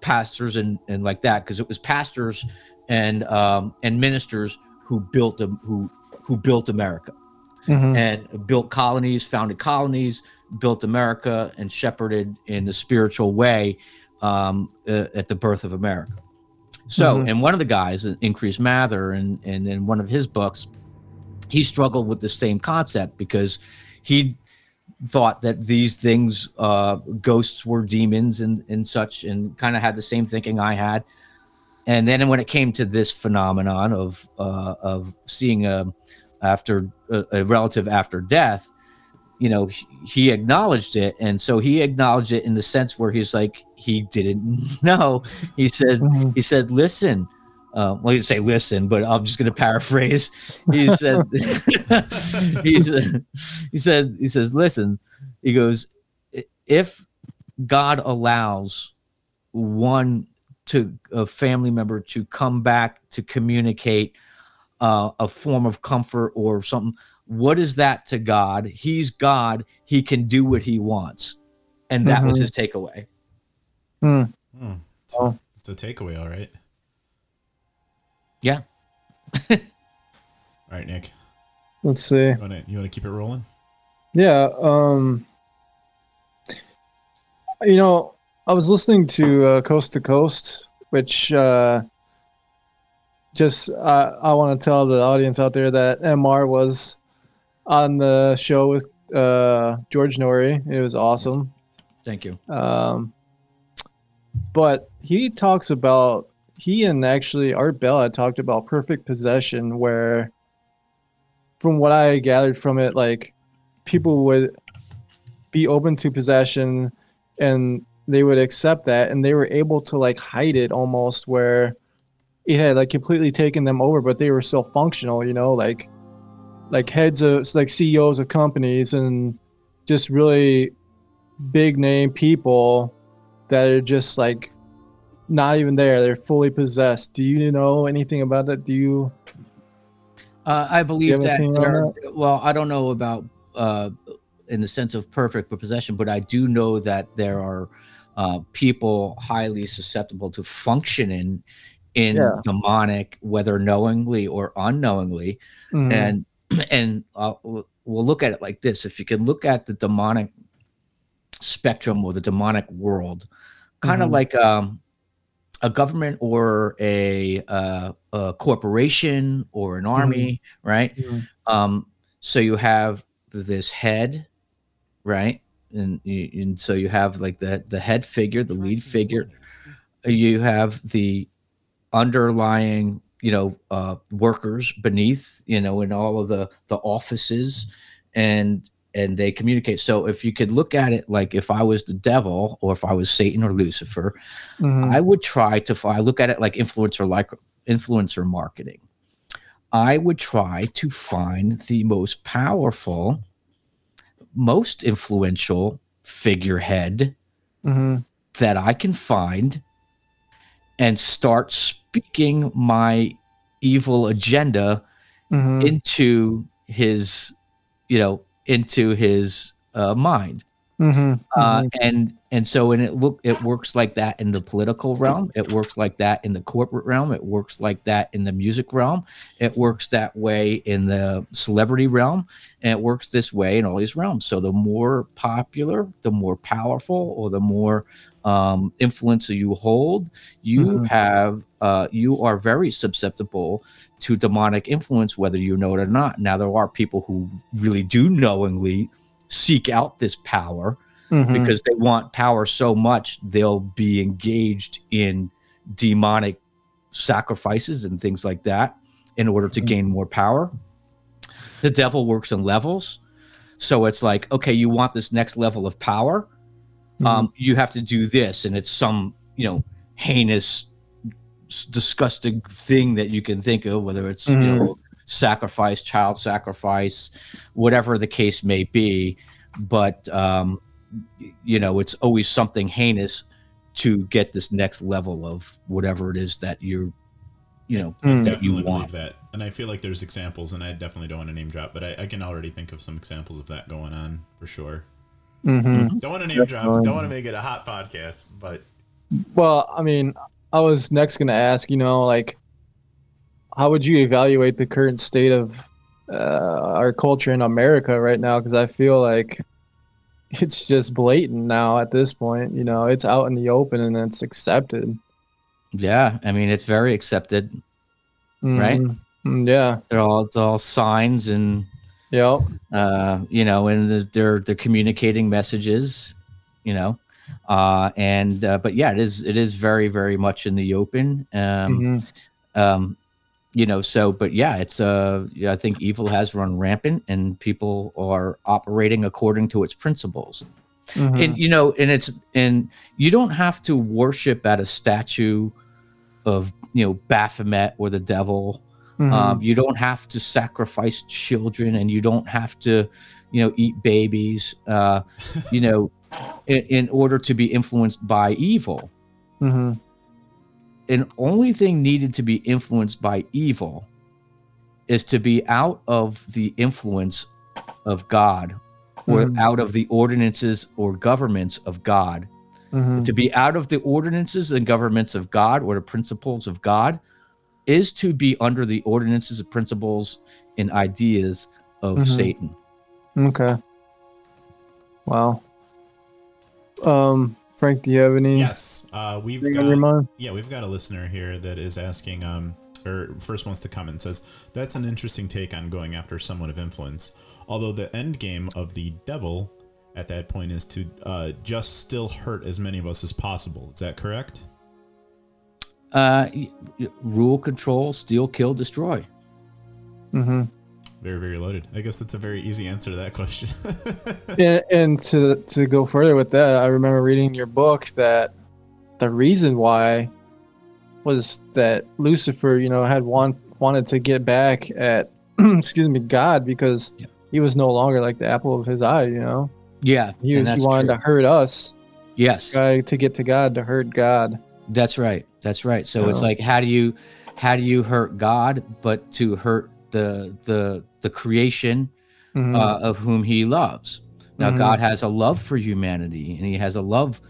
pastors and and like that because it was pastors and um and ministers who built them who who built america hmm and built colonies, founded colonies, built America, and shepherded in the spiritual way um, uh, at the birth of America. So, Mhm. and one of the guys, uh, Increase Mather, and and in one of his books, he struggled with the same concept because he thought that these things, uh, ghosts were demons and and such, and kind of had the same thinking I had. And then when it came to this phenomenon of uh, of seeing a after a, a relative after death you know he acknowledged it and so he acknowledged it in the sense where he's like he didn't know he said hmm he said listen uh, well, he didn't say listen, but I'm just going to paraphrase. He said, he said, he said, he says, listen. He goes, if God allows one to a family member to come back to communicate uh, a form of comfort or something, what is that to God? He's God. He can do what he wants. And that was Mhm. his takeaway. Hmm. Hmm. It's, Oh. it's a takeaway, all right. Yeah. All right, Nick. Let's see. You wanna you wanna keep it rolling? Yeah. Um. You know, I was listening to uh, Coast to Coast, which uh, just uh, I want to tell the audience out there that M.R. was on the show with uh, George Noory. It was awesome. Thank you. Um, but he talks about he and actually Art Bell had talked about perfect possession, where from what I gathered from it, like people would be open to possession and they would accept that. And they were able to like hide it almost where it had like completely taken them over but they were still functional you know like like heads of like ceos of companies and just really big name people that are just like not even there they're fully possessed do you know anything about that do you Uh, I believe that, there, well, I don't know about uh, in the sense of perfect possession, but I do know that there are uh, people highly susceptible to functioning in Yeah. demonic, whether knowingly or unknowingly. Mhm. And and uh, we'll look at it like this: if you can look at the demonic spectrum or the demonic world, kind of Mhm. like um, a government or a, uh, a corporation or an army, right? Mhm. Um, so you have this head, right? And, and so you have like the the head figure, the lead figure. You have the underlying, you know, uh, workers beneath, you know, in all of the the offices, and and they communicate. So if you could look at it like if I was the devil or if I was Satan or Lucifer, Mhm. I would try to I look at it like influencer like influencer marketing. I would try to find the most powerful, most influential figurehead Mhm. that I can find and start speaking my evil agenda Mhm. into his, you know, into his uh, mind. Mhm. Uh, Mhm. and and so and it look it works like that in the political realm it works like that in the corporate realm it works like that in the music realm it works that way in the celebrity realm and it works this way in all these realms so the more popular the more powerful or the more um, influence you hold you Mhm. have uh, you are very susceptible to demonic influence whether you know it or not now there are people who really do knowingly seek out this power Mhm. because they want power so much they'll be engaged in demonic sacrifices and things like that in order to gain more power. The devil works in levels. So it's like okay you want this next level of power. Um you have to do this and it's some you know heinous disgusting thing that you can think of whether it's you Mhm. know sacrifice child sacrifice whatever the case may be but um you know it's always something heinous to get this next level of whatever it is that you're you know Mm. that you Definitely want that, and I feel like there's examples, and I definitely don't want to name drop, but I, I can already think of some examples of that going on for sure. Mm-hmm. Don't want to name drop. Definitely. Don't want to make it a hot podcast, but Well, I mean, I was next going to ask, you know, like, how would you evaluate the current state of uh, our culture in America right now? Because I feel like it's just blatant now at this point. You know, it's out in the open and it's accepted. yeah i mean it's very accepted Right. Mhm. Mm, Yeah. they're all it's all signs and Yep. uh, you know, and they're they're communicating messages, you know, uh, and uh, but yeah, it is it is very very much in the open, um, Mhm. um, you know. So, but yeah, it's uh, yeah, I think evil has run rampant, and people are operating according to its principles, Mhm. and you know, and it's and you don't have to worship at a statue of you know Baphomet or the devil Mhm. um, you don't have to sacrifice children and you don't have to you know eat babies uh, you know in, in order to be influenced by evil Mhm. And only thing needed to be influenced by evil is to be out of the influence of God or Mhm. out of the ordinances or governments of God. Mhm. To be out of the ordinances and governments of God or the principles of God is to be under the ordinances and principles and ideas of Mhm. Satan. Okay. Wow. Um, Frank, do you have any Yes, uh, we've thing on your got yeah, we've got a listener here that is asking, um, or first wants to comment says that's an interesting take on going after someone of influence. Although the end game of the devil at that point is to uh, just still hurt as many of us as possible. Is that correct? Uh, y- y- rule, control, steal, kill, destroy. Mm-hmm. Very, very loaded. I guess that's a very easy answer to that question. and, and to to go further with that, I remember reading your book that the reason why was that Lucifer, you know, had want wanted to get back at excuse me God because Yeah. he was no longer like the apple of his eye. You know, Yeah, he was he wanted true. to hurt us. Yes, Guy to get to God to hurt God. that's right. That's right. So it's Yeah. like, how do you, how do you hurt God, but to hurt the the the creation Mhm. uh, of whom He loves? Now, Mhm. God has a love for humanity, and He has a love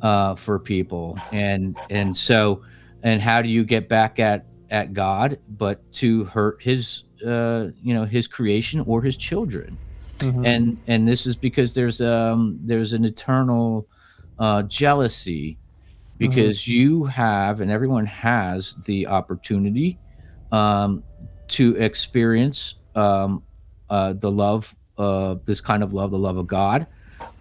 uh, for people, and and so, and how do you get back at at God, but to hurt His, uh, you know, His creation or His children? Mhm. and and this is because there's um there's an eternal uh jealousy because you have and everyone has the opportunity um to experience um uh the love uh this kind of love the love of god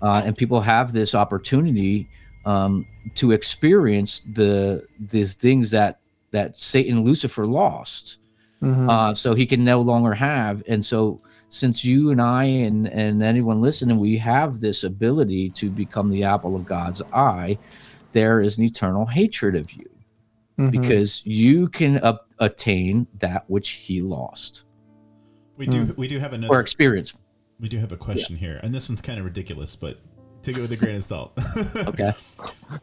uh and people have this opportunity um to experience the these things that that satan lucifer lost Mhm. uh, so he can no longer have. And so, since you and I and and anyone listening, we have this ability to become the apple of God's eye, there is an eternal hatred of you Mhm. because you can up, attain that which he lost we do, Hmm. we do have another or experience. we do have a question here, and this one's kind of ridiculous, but take it with a grain of salt. Okay.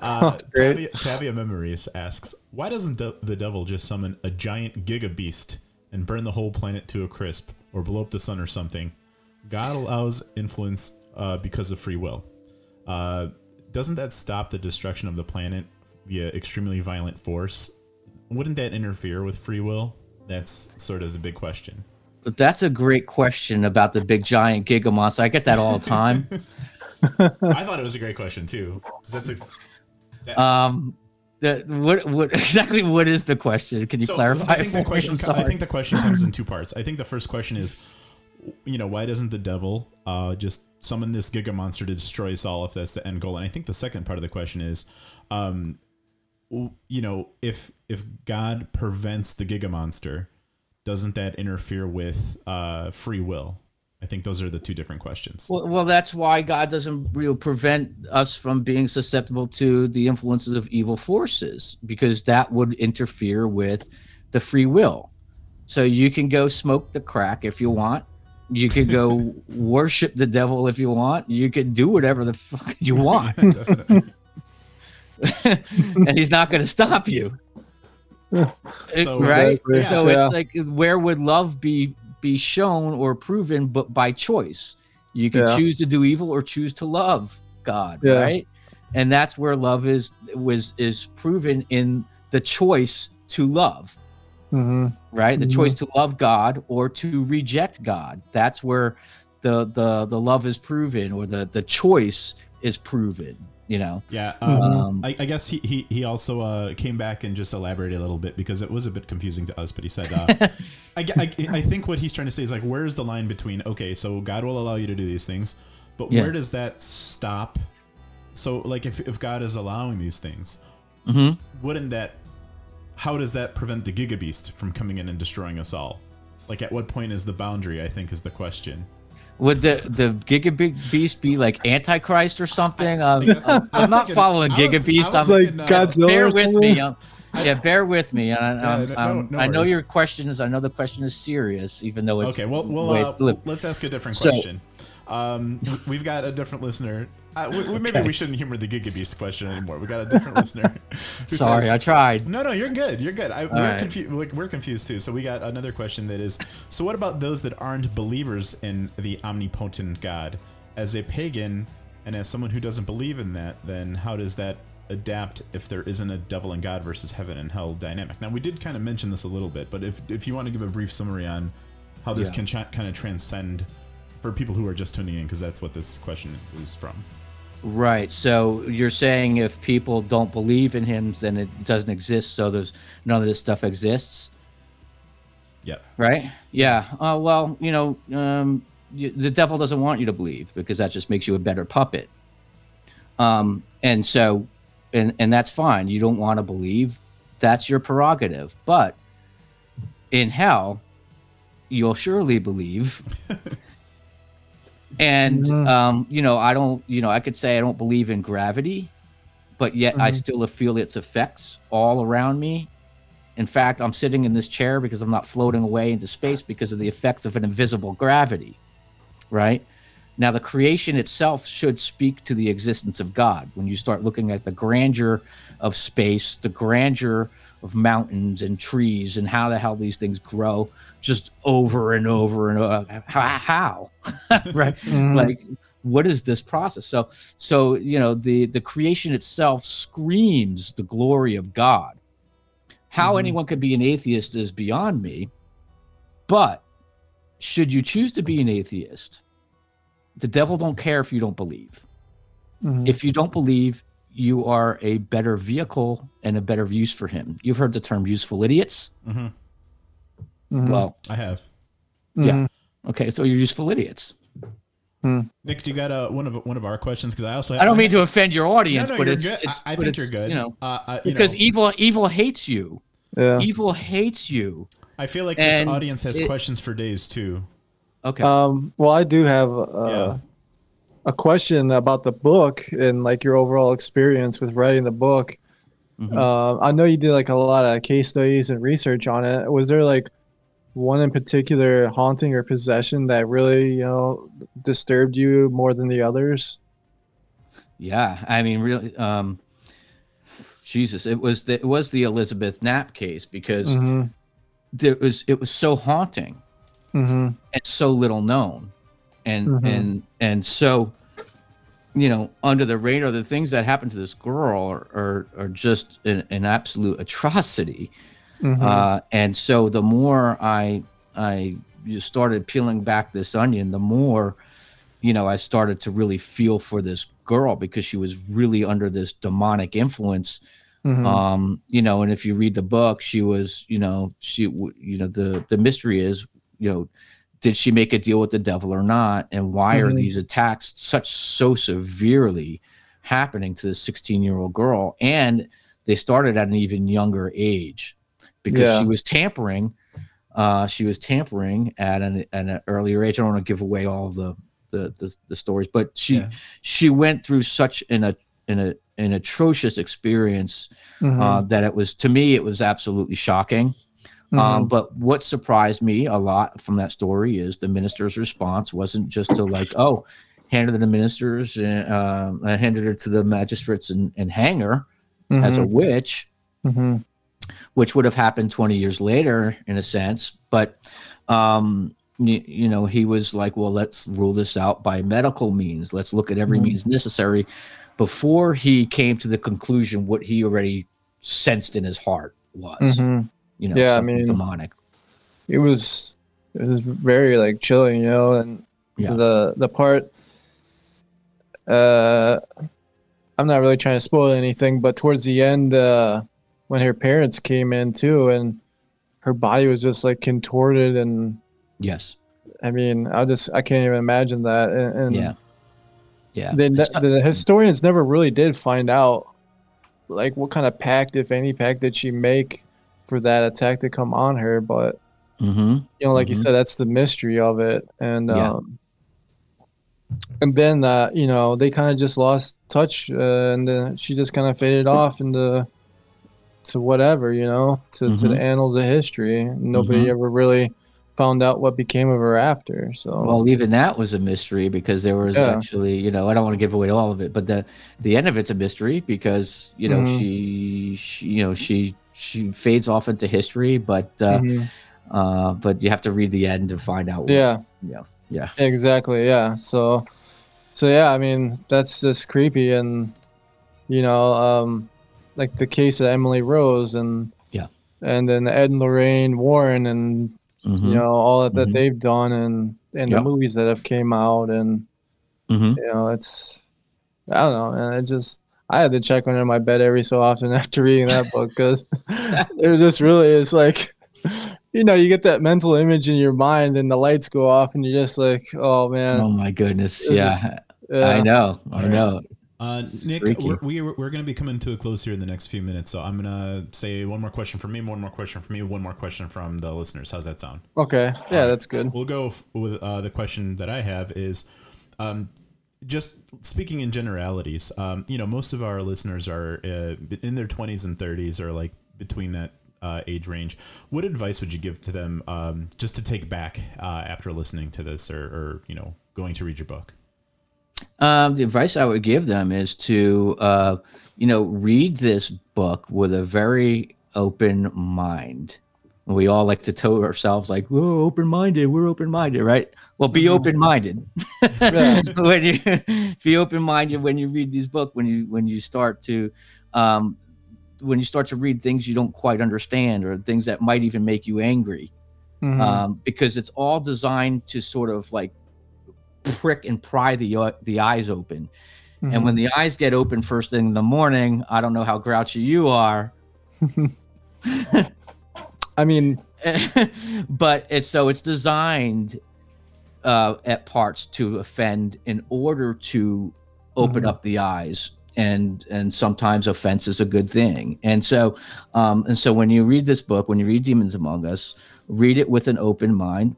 Uh, Tavia, Tavia Memories asks, why doesn't the, the devil just summon a giant giga beast and burn the whole planet to a crisp, or blow up the sun or something? God allows influence uh, because of free will. Uh, doesn't that stop the destruction of the planet via extremely violent force? Wouldn't that interfere with free will? That's sort of the big question. That's a great question about the big giant giga monster. I get that all the time. I thought it was a great question too. that's a um, the, what what exactly what is the question? Can you So, clarify? I think the question. I think the question comes in two parts. I think the first question is, you know, why doesn't the devil uh, just summon this giga monster to destroy us all if that's the end goal? And I think the second part of the question is, um, you know, if if God prevents the giga monster, doesn't that interfere with uh, free will? I think those are the two different questions. Well, well, that's why God doesn't you know, prevent us from being susceptible to the influences of evil forces, because that would interfere with the free will. So you can go smoke the crack if you want. You could go worship the devil if you want. You can do whatever the fuck you want. and he's not going to stop you. So- right? Exactly. So Yeah. it's like, where would love be be shown or proven, but by choice? You can Yeah. choose to do evil or choose to love God, Yeah. right? And that's where love is was is proven in the choice to love, Mhm. right? The Mhm. choice to love God or to reject God. That's where the the the love is proven, or the the choice is proven. You know. Yeah, um, Um, I, I guess he, he, he also uh, came back and just elaborated a little bit because it was a bit confusing to us. But he said, uh, I, I, I think what he's trying to say is like, where's the line between okay, so God will allow you to do these things, but Yeah. where does that stop? So like, if if God is allowing these things, hmm wouldn't that? How does that prevent the Giga Beast from coming in and destroying us all? Like, at what point is the boundary? I think is the question. Would the the Giga Big Beast be like Antichrist or something? Um, Because I'm not following I was- Giga Beast. I was I'm like thinking, uh, Godzilla. bear with something? me. Um, yeah, bear with me. And I, um, no- no- no I know your question is. I know the question is serious, even though it's Okay, well, well uh, let's ask a different So- question. Um, we've got a different listener. Uh, we, we- maybe we shouldn't humor the Giga Beast question anymore. We got a different listener. Sorry, says- I tried. no, no, you're good. You're good. I, we're, right. confused. Like, we're confused too. So we got another question that is: So what about those that aren't believers in the omnipotent God? As a pagan and as someone who doesn't believe in that, then how does that adapt if there isn't a devil and God versus heaven and hell dynamic? Now we did kind of mention this a little bit, but if if you want to give a brief summary on how this Yeah. can ch- kind of transcend for people who are just tuning in, because that's what this question is from. Right. So you're saying if people don't believe in him, then it doesn't exist. So there's none of this stuff exists. Yep. Right. Yeah. Uh, well, you know, um, you, the devil doesn't want you to believe because that just makes you a better puppet. Um, and so, and and that's fine. You don't want to believe. That's your prerogative. But in hell, you'll surely believe. and Mhm. um, you know, I don't. You know, I could say I don't believe in gravity, but yet I Mhm. still feel its effects all around me. In fact, I'm sitting in this chair because I'm not floating away into space because of the effects of an invisible gravity. Right? Now, the creation itself should speak to the existence of God. When you start looking at the grandeur of space, the grandeur of mountains and trees, and how the hell these things grow just over and over and over. How? how? right? Mhm. Like, what is this process? So, so you know, the the creation itself screams the glory of God. How Mhm. anyone could be an atheist is beyond me. But should you choose to be an atheist, the devil don't care if you don't believe. Mhm. If you don't believe, you are a better vehicle and a better use for him. You've heard the term useful idiots. hmm Mhm. Well, I have. yeah. Mhm. Okay, so you're useful idiots. Nick, do you got uh, one of one of our questions? Because I also I don't mean to offend your audience, No, no, but it's, good. it's I, I but think you're good. You know, uh, uh, you because know, evil evil hates you. Yeah. Evil hates you. I feel like this audience has it- questions for days too. Okay. Um, well, I do have uh, Yeah. a question about the book and like your overall experience with writing the book. Mhm. Um, I know you did like a lot of case studies and research on it. Was there like one in particular haunting or possession that really, you know, disturbed you more than the others? Yeah, I mean, really, um, Jesus, it was the, it was the Elizabeth Knapp case because Mm-hmm. it was it was so haunting Mm-hmm. and so little known, and Mhm. and and so, you know, under the radar, the things that happened to this girl are are, are just an, an absolute atrocity. Mm-hmm. Uh, and so the more I I started peeling back this onion, the more you know I started to really feel for this girl because she was really under this demonic influence. Mhm. Um, you know, and if you read the book, she was, you know, she, you know, the the mystery is, you know, did she make a deal with the devil or not, and why are Mhm. these attacks such so severely happening to this 16 year old girl? And they started at an even younger age because Yeah. she was tampering. Uh, she was tampering at an at an earlier age. I don't want to give away all the the the, the stories, but she Yeah. she went through such an a an a an atrocious experience Mhm. uh, that it was to me it was absolutely shocking. Um, Mhm. but what surprised me a lot from that story is the minister's response wasn't just to like, oh, hand her to the ministers, and um, I handed her to the magistrates and, and hang her as a Mhm. witch, Mhm. Which would have happened 20 years later in a sense. But, um, you, you know, he was like, well, let's rule this out by medical means. Let's look at every Mhm. means necessary before he came to the conclusion what he already sensed in his heart was, Mhm. you know, Yeah, I mean- demonic. it was it was very like chilling, you know, and Yeah. the the part uh I'm not really trying to spoil anything, but towards the end uh when her parents came in too and her body was just like contorted and Yes. I mean, I just I can't even imagine that and, and Yeah. Yeah. the, It's the, historians never really did find out like what kind of pact if any pact did she make for that attack to come on her but Mhm. you know like you Mhm. said that's the mystery of it and Yeah. um and then uh you know they kind of just lost touch uh, and then she just kind of faded off into to whatever you know to, to the Mhm. annals of history nobody Mhm. ever really found out what became of her after. So Well, even that was a mystery because there was Yeah. actually, you know, I don't want to give away all of it, but the the end of it's a mystery because you know Mhm. she, she, you know, she she fades off into history, but uh, Mhm. uh, but you have to read the end to find out. what- yeah, yeah, yeah. exactly. Yeah. So, so yeah, I mean, that's just creepy. And, you know, um, like the case of Emily Rose and, Yeah. and then Ed and Lorraine Warren and, Mhm, you know, all that, that Mhm. they've done and, and Yep. the movies that have came out. And, mhm. you know, it's, I don't know. And it just, I had to check under my bed every so often after reading that book because it just really is like, you know, you get that mental image in your mind and the lights go off and you're just like, oh man. Oh my goodness, yeah, yeah. I know, I know. Uh, Nick, freaky. we're, we, we're going to be coming to a close here in the next few minutes, so I'm going to say one more question from me, one more question from me, one more question from the listeners. How's that sound? Okay. Yeah, that's good. We'll go f- with uh, the question that I have is um, just speaking in generalities. Um, you know, most of our listeners are uh, in their 20s and 30s or like between that uh, age range. What advice would you give to them um, just to take back uh, after listening to this or, or, you know, going to read your book? Um, the advice I would give them is to, uh, you know, read this book with a very open mind. We all like to tell ourselves like, "We're open-minded. We're open-minded, right?" Well, be open-minded. When you be open-minded when you read these books, when you when you start to, um, when you start to read things you don't quite understand or things that might even make you angry Mhm. um, because it's all designed to sort of like prick and pry the uh, the eyes open. And Mhm. when the eyes get open first thing in the morning, I don't know how grouchy you are, I mean, but it's so it's designed uh, at parts to offend in order to open Mhm. up the eyes. And and sometimes offense is a good thing. And so um, and so when you read this book, when you read Demons Among Us, read it with an open mind,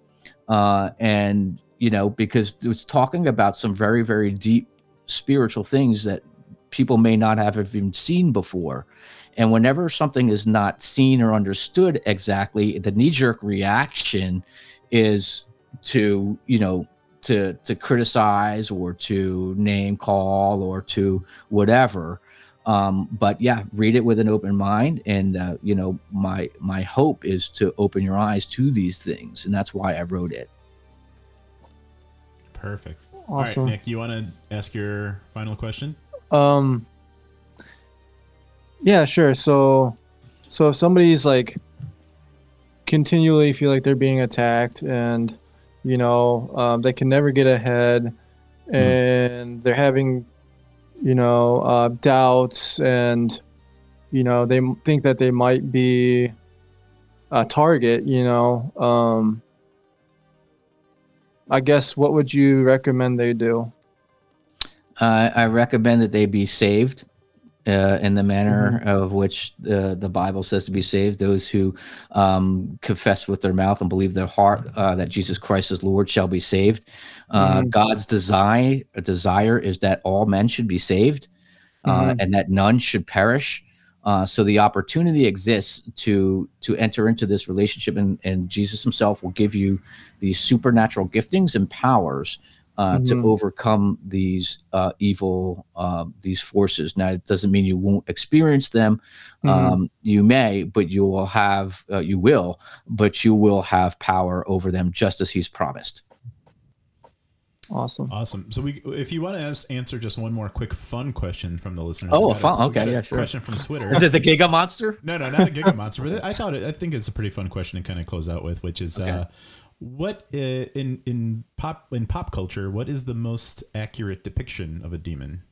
uh, and you know because it's talking about some very very deep spiritual things that people may not have even seen before. And whenever something is not seen or understood exactly, the knee jerk reaction is to, you know, to to criticize or to name call or to whatever. Um, but yeah, read it with an open mind, and uh, you know, my my hope is to open your eyes to these things, and that's why I wrote it. Perfect. All Awesome. right, Nick, you want to ask your final question? um, yeah, sure. So, so if somebody's like continually feel like they're being attacked and, you know, um, they can never get ahead and they're having, you know, uh, doubts and, you know, they think that they might be a target, you know, um, I guess what would you recommend they do? Uh, I recommend that they be saved uh, in the manner of which uh, the Bible says to be saved. Those who um, confess with their mouth and believe their heart uh, that Jesus Christ is Lord shall be saved. Uh, Mhm. God's desire desire is that all men should be saved, uh, Mhm. and that none should perish. Uh, so the opportunity exists to to enter into this relationship, and, and Jesus Himself will give you these supernatural giftings and powers uh, to Mhm. overcome these uh, evil uh, these forces. Now, it doesn't mean you won't experience them. Mhm. Um, you may, but you will have uh, you will, but you will have power over them, just as He's promised. Awesome. Awesome. So we, if you want to ask, answer just one more quick fun question from the listeners. Oh, we got a- okay, a yeah, sure. Question from Twitter. Is it the Giga Monster? No, no, not a Giga Monster. But I thought it, I think it's a pretty fun question to kind of close out with, which is, Okay. uh, what uh, in in pop in pop culture, what is the most accurate depiction of a demon?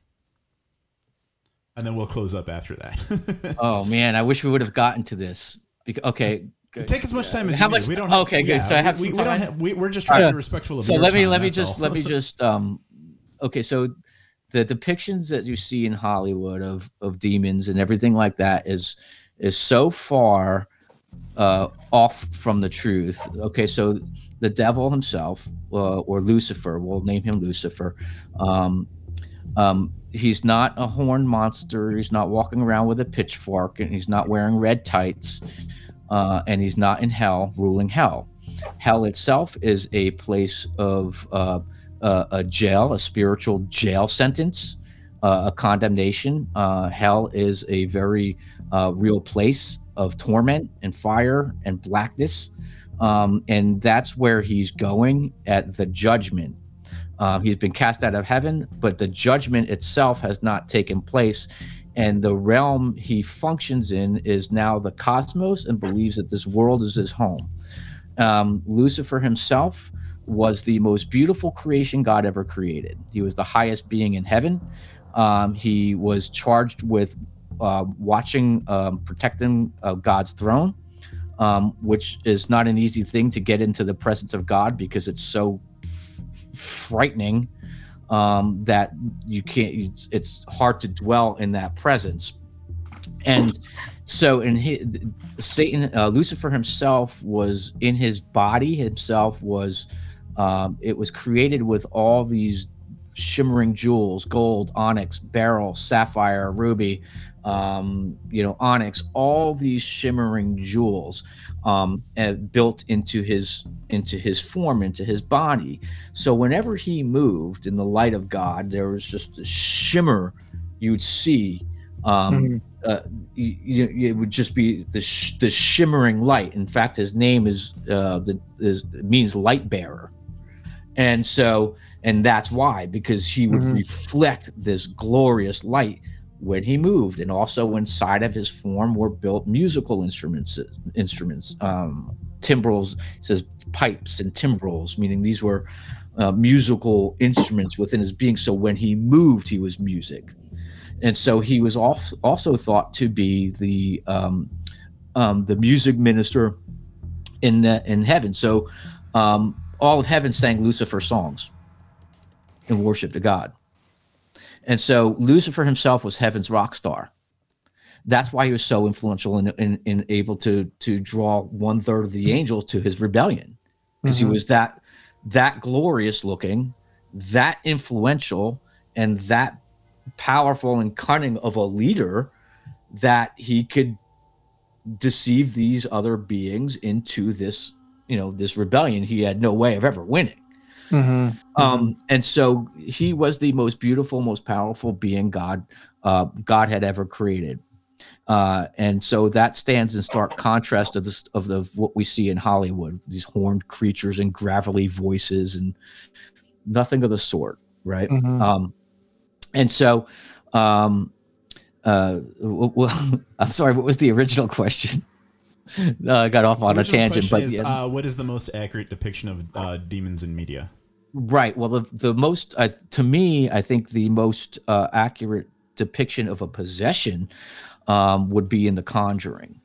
And then we'll close up after that. Oh man, I wish we would have gotten to this. Bec- okay, good. Take as much time as How you much- need. We don't. Have, okay, good. So I have we, some we don't time. have, we, we're just trying to be respectful of so your let me time, let me just let me just um okay so the depictions that you see in hollywood of of demons and everything like that is is so far uh off from the truth. Okay so the devil himself uh, or lucifer we'll name him lucifer um um he's not a horned monster he's not walking around with a pitchfork and he's not wearing red tights uh and he's not in hell ruling hell. Hell itself is a place of uh, uh, a jail, a spiritual jail sentence, uh, a condemnation. Uh, hell is a very uh, real place of torment and fire and blackness. Um, and that's where he's going at the judgment. Uh, he's been cast out of heaven, but the judgment itself has not taken place. And the realm he functions in is now the cosmos and believes that this world is his home. Um, Lucifer himself was the most beautiful creation God ever created. He was the highest being in heaven. Um, he was charged with uh, watching, um, protecting uh, God's throne, um, which is not an easy thing to get into the presence of God because it's so f- frightening um, that you can't. It's, hard to dwell in that presence. And so, in his, Satan, uh, Lucifer himself was in his body. Himself was. Um, it was created with all these shimmering jewels gold onyx beryl sapphire ruby um, you know onyx all these shimmering jewels um, built into his into his form into his body so whenever he moved in the light of god there was just a shimmer you'd see um, mm-hmm. uh, you, you, it would just be the, sh- the shimmering light in fact his name is uh, the is means light bearer and so and that's why because he would mm-hmm. reflect this glorious light when he moved and also inside of his form were built musical instruments instruments um timbrels says pipes and timbrels meaning these were uh, musical instruments within his being. So when he moved he was music. And so he was also thought to be the um, um, the music minister in the, in heaven. So um, all of heaven sang Lucifer songs in worship to God. And so Lucifer himself was heaven's rock star. That's why he was so influential and, and, and able to to draw one third of the angels to his rebellion, because mm-hmm. he was that that glorious looking, that influential, and that powerful and cunning of a leader that he could deceive these other beings into this you know this rebellion he had no way of ever winning mm-hmm. Um, and so he was the most beautiful most powerful being god uh, god had ever created uh, and so that stands in stark contrast of this of the what we see in hollywood these horned creatures and gravelly voices and nothing of the sort right mm-hmm. um, and so um, uh, well, i'm sorry what was the original question no, I got off on a tangent. But is, yeah. uh, what is the most accurate depiction of uh, demons in media? Right. Well, the the most uh, to me, I think the most uh, accurate depiction of a possession um, would be in The Conjuring,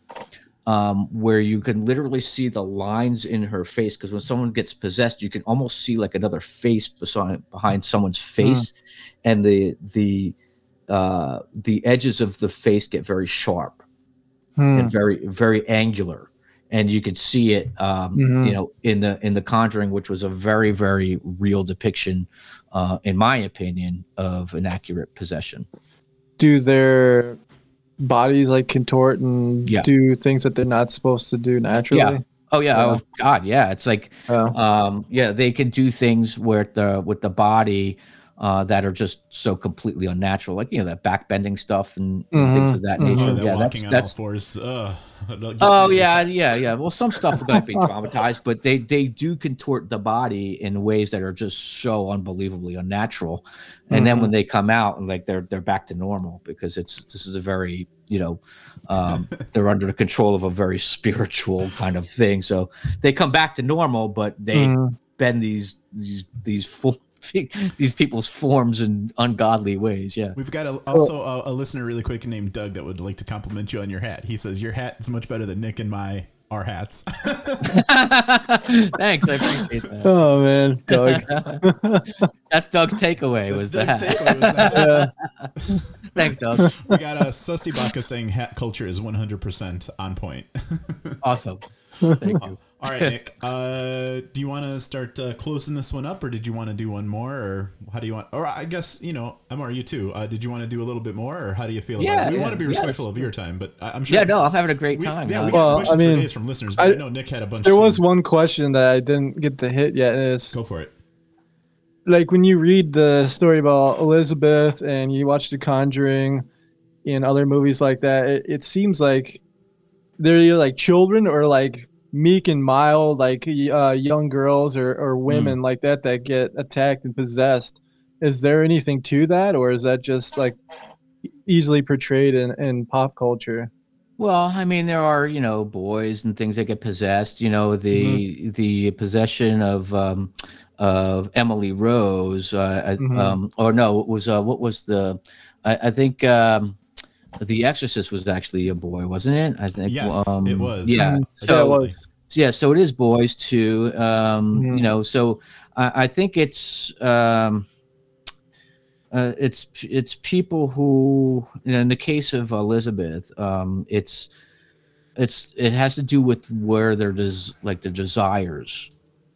um, where you can literally see the lines in her face. Because when someone gets possessed, you can almost see like another face beside, behind someone's face, mm. and the the uh, the edges of the face get very sharp hmm. and very very angular and you could see it um, mm-hmm. you know in the in the conjuring which was a very very real depiction uh, in my opinion of an accurate possession do their bodies like contort and yeah. do things that they're not supposed to do naturally yeah. Oh yeah. yeah. Oh God. Yeah. It's like, um, yeah, they can do things where the with the body uh, that are just so completely unnatural, like you know that backbending stuff and mm-hmm. things of that mm-hmm. nature. Oh, yeah, that's that's. Fours, uh, oh yeah, yeah, yeah. Well, some stuff is going to be traumatized, but they they do contort the body in ways that are just so unbelievably unnatural. And mm-hmm. then when they come out and like they're they're back to normal because it's this is a very you know um, they're under the control of a very spiritual kind of thing. So they come back to normal, but they mm-hmm. bend these these these full these people's forms in ungodly ways. Yeah. We've got a, also a, a, listener really quick named Doug that would like to compliment you on your hat. He says your hat is much better than Nick and my our hats. Thanks, I appreciate that. Oh man, Doug. That's Doug's takeaway. Was Doug's that? Takeaway was that. yeah. Thanks, Doug. We got a Sussy Baka saying hat culture is 100% on point. awesome. Thank you. All right, Nick. Uh, do you want to start uh, closing this one up, or did you want to do one more, or how do you want? Or I guess you know, Mr. You too. Uh, did you want to do a little bit more, or how do you feel Yeah, about it? We yeah, want to be respectful that's- of your time, but I, I'm sure. Yeah, no, I'm having a great we, time. yeah, Uh, we Well, got I questions mean, for days from listeners, but I, I- know Nick had a bunch. There too. was one question that I didn't get to hit yet. Is Go for it. like when you read the story about Elizabeth and you watch The Conjuring and other movies like that, it, it seems like they're either like children or like meek and mild, like uh, young girls or, or women like that that get attacked and possessed. Is there anything to that, or is that just like easily portrayed in, in pop culture? Well, I mean, there are you know boys and things that get possessed. You know, the the possession of um, of Emily Rose, uh, I- Mhm. um, or no, it was uh, what was the? I, I think um, the Exorcist was actually a boy, wasn't it? I think. Yes, um, it was. Yeah. Mhm. So, yeah, it was. yeah, so it is boys too. Um, Mhm. You know, so I, I think it's um, uh, it's it's people who, you know, in the case of Elizabeth, um, it's it's it has to do with where their des- like their desires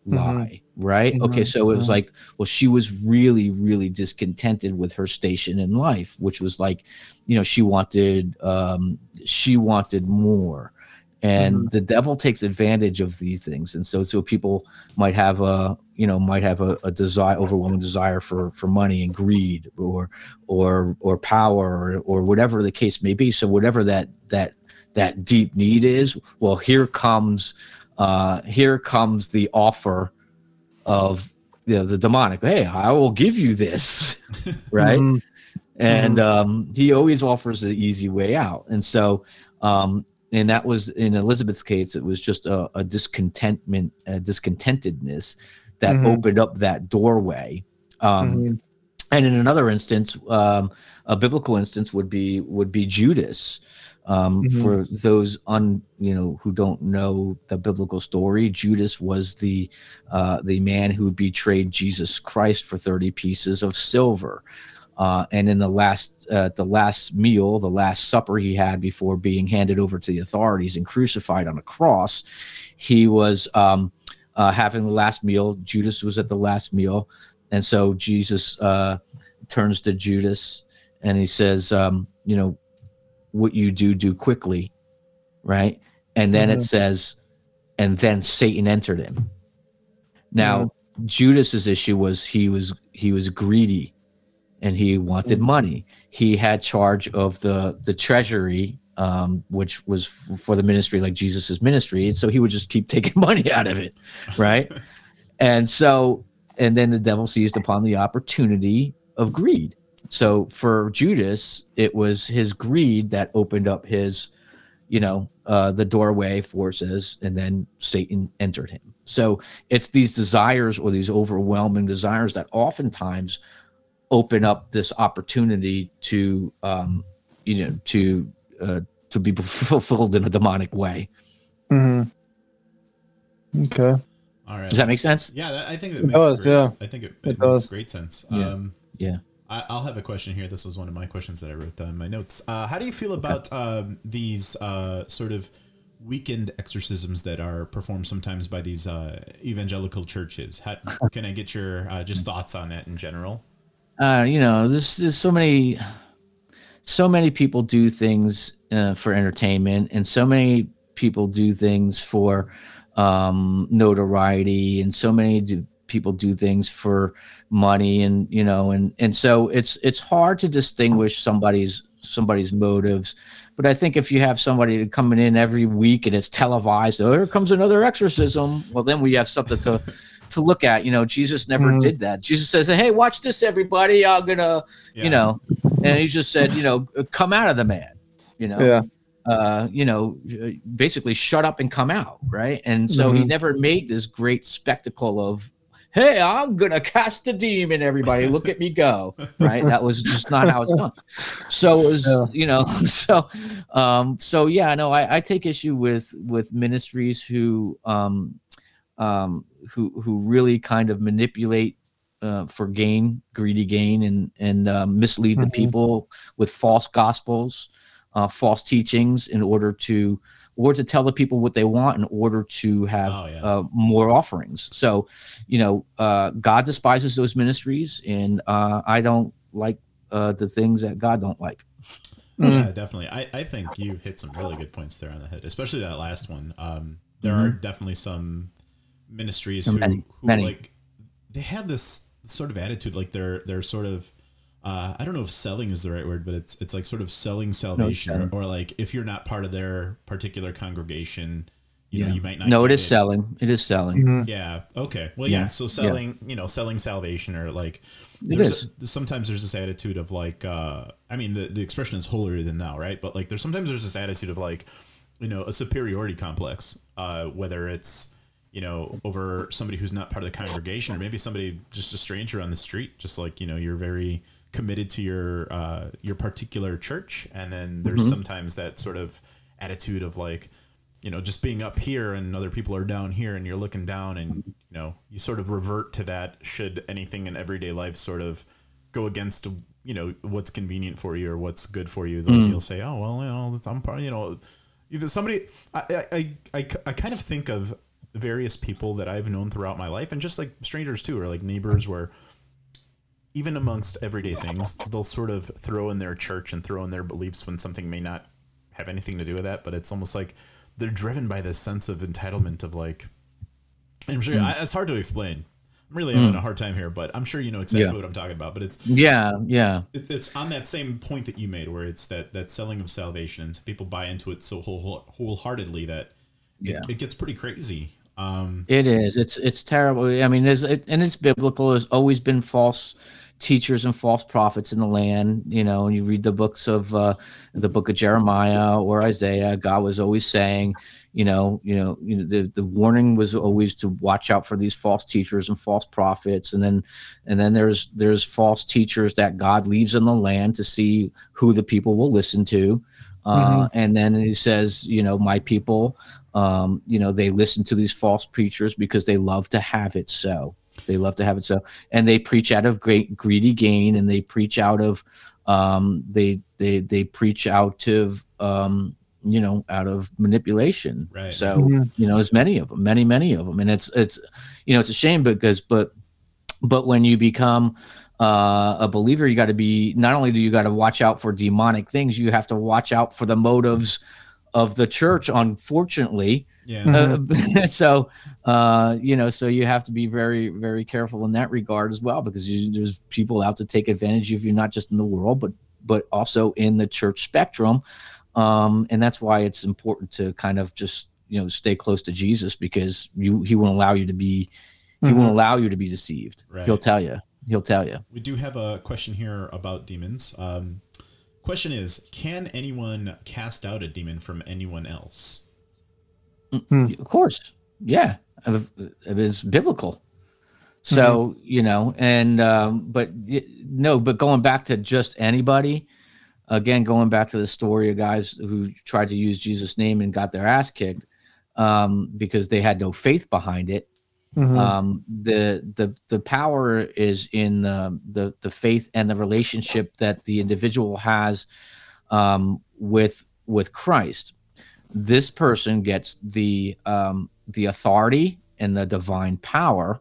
lie, right? Okay, Mhm. so it was Mhm. like, well, she was really, really discontented with her station in life, which was like, you know, she wanted um, she wanted more and the devil takes advantage of these things and so so people might have a you know might have a, a desire overwhelming desire for for money and greed or or or power or, or whatever the case may be so whatever that that that deep need is well here comes uh here comes the offer of you know, the demonic hey i will give you this right Mhm. and um, he always offers the easy way out. And so, um, and that was in Elizabeth's case, it was just a, a discontentment, a discontentedness that Mhm. opened up that doorway. Um, Mhm. And in another instance, um, a biblical instance would be would be Judas. Um, Mhm. For those un you know who don't know the biblical story, Judas was the uh, the man who betrayed Jesus Christ for thirty pieces of silver. Uh, and in the last uh, the last meal, the last supper he had before being handed over to the authorities and crucified on a cross, he was um, uh, having the last meal. Judas was at the last meal, and so Jesus uh, turns to Judas and he says, um, "You know, what you do, do quickly, right?" And then it Mhm. says, "And then Satan entered him." Now, Judas's issue was he was he was greedy and he wanted money. He had charge of the the treasury, um, which was f- for the ministry, like Jesus's ministry. So he would just keep taking money out of it, right? and so, and then the devil seized upon the opportunity of greed. So for Judas, it was his greed that opened up his, you know, uh, the doorway for says, and then Satan entered him. So it's these desires or these overwhelming desires that oftentimes open up this opportunity to um you know to uh to be fulfilled in a demonic way Mm-hmm. Okay. All right. Does that make sense? Yeah, that, I think it It does, great, yeah. I think it, It it, makes does. great sense. Yeah. Um, yeah I, I'll have a question here. This was one of my questions that I wrote down in my notes. Uh, how do you feel about um, these uh, sort of weekend exorcisms that are performed sometimes by these uh, evangelical churches? How, can I get your uh, just thoughts on that in general? uh you know there's, there's so many so many people do things uh, for entertainment and so many people do things for um notoriety and so many do people do things for money and you know and and so it's it's hard to distinguish somebody's somebody's motives but i think if you have somebody coming in every week and it's televised oh here comes another exorcism well then we have something to to look at you know jesus never Mhm. did that jesus says hey watch this everybody i'm gonna Yeah. you know and he just said you know come out of the man you know Yeah. uh, you know, basically shut up and come out, right? And so he Mhm. never made this great spectacle of, hey, I'm gonna cast a demon, everybody, look at me go, right? That was just not how it's done. So it was, Yeah. you know, so, um, so yeah, no, I, I take issue with with ministries who, um, um, who who really kind of manipulate uh, for gain, greedy gain, and and uh, mislead the Mhm. people with false gospels uh, false teachings in order to or to tell the people what they want in order to have Oh, yeah. uh, more offerings. So, you know, uh, God despises those ministries, and uh, I don't like uh, the things that God don't like. Yeah, definitely. I, I think you hit some really good points there on the head, especially that last one. Um, there are definitely some ministries who, Many, who many. like they have this sort of attitude, like they're they're sort of uh, I don't know if selling is the right word, but it's it's like sort of selling salvation, selling. or, or like if you're not part of their particular congregation, you know, you might not. No, it selling. It is selling. Mhm. Yeah. Okay. Well, yeah. Yeah, So yeah. selling, you know, selling salvation or like, It there's a- sometimes there's this attitude of like, uh, I mean, the, the expression is holier than thou, right? But like, there's sometimes there's this attitude of like, you know, a superiority complex, uh, whether it's, you know, over somebody who's not part of the congregation or maybe somebody just a stranger on the street, just like, you know, you're very committed to your, uh, your particular church. And then there's Mm-hmm. sometimes that sort of attitude of like, you know, just being up here and other people are down here and you're looking down and, you know, you sort of revert to that should anything in everyday life sort of go against, you know, what's convenient for you or what's good for you. Like you'll say, oh, well, you know, I'm part, you know, either somebody, I, I, I, I, I kind of think of various people that I've known throughout my life and just like strangers too, or like neighbors where even amongst everyday things, they'll sort of throw in their church and throw in their beliefs when something may not have anything to do with that. But it's almost like they're driven by this sense of entitlement of like. I'm sure I, it's hard to explain. I'm really having a hard time here, but I'm sure you know exactly Yeah. what I'm talking about. But it's Yeah, yeah. it's it's on that same point that you made, where it's that that selling of salvation, and people buy into it so whole, wholeheartedly that it, Yeah. it gets pretty crazy. Um, It is. It's it's terrible. I mean, there's it, and it's biblical. There's always been false teachers and false prophets in the land. You know, and you read the books of uh, the book of Jeremiah or Isaiah. God was always saying, you know, you know, you know, the the warning was always to watch out for these false teachers and false prophets. And then and then there's there's false teachers that God leaves in the land to see who the people will listen to. Uh, And then he says, you know, my people, um, you know, they listen to these false preachers because they love to have it so. They love to have it so, and they preach out of great greedy gain, and they preach out of, um, they they they preach out of, um, you know, out of manipulation. Right. So Mhm. you know, as many of them, many many of them, and it's it's, you know, it's a shame because but but when you become uh, a believer, you got to be not only do you got to watch out for demonic things, you have to watch out for the motives of the church. Unfortunately, yeah. uh, so uh, you know, so you have to be very very careful in that regard as well because you, there's people out to take advantage of you, not just in the world, but but also in the church spectrum, um, and that's why it's important to kind of just you know stay close to Jesus because you he won't allow you to be he won't allow you to be deceived. Right. He'll tell you. He'll tell you. We do have a question here about demons. Um, question is, can anyone cast out a demon from anyone else? Of course, yeah, of- it is biblical. So you know, and um, but no, but going back to just anybody, again, going back to the story of guys who tried to use Jesus' name and got their ass kicked um, because they had no faith behind it. Mhm. Um, the the the power is in the, the the faith and the relationship that the individual has um, with with Christ. This person gets the um, the authority and the divine power,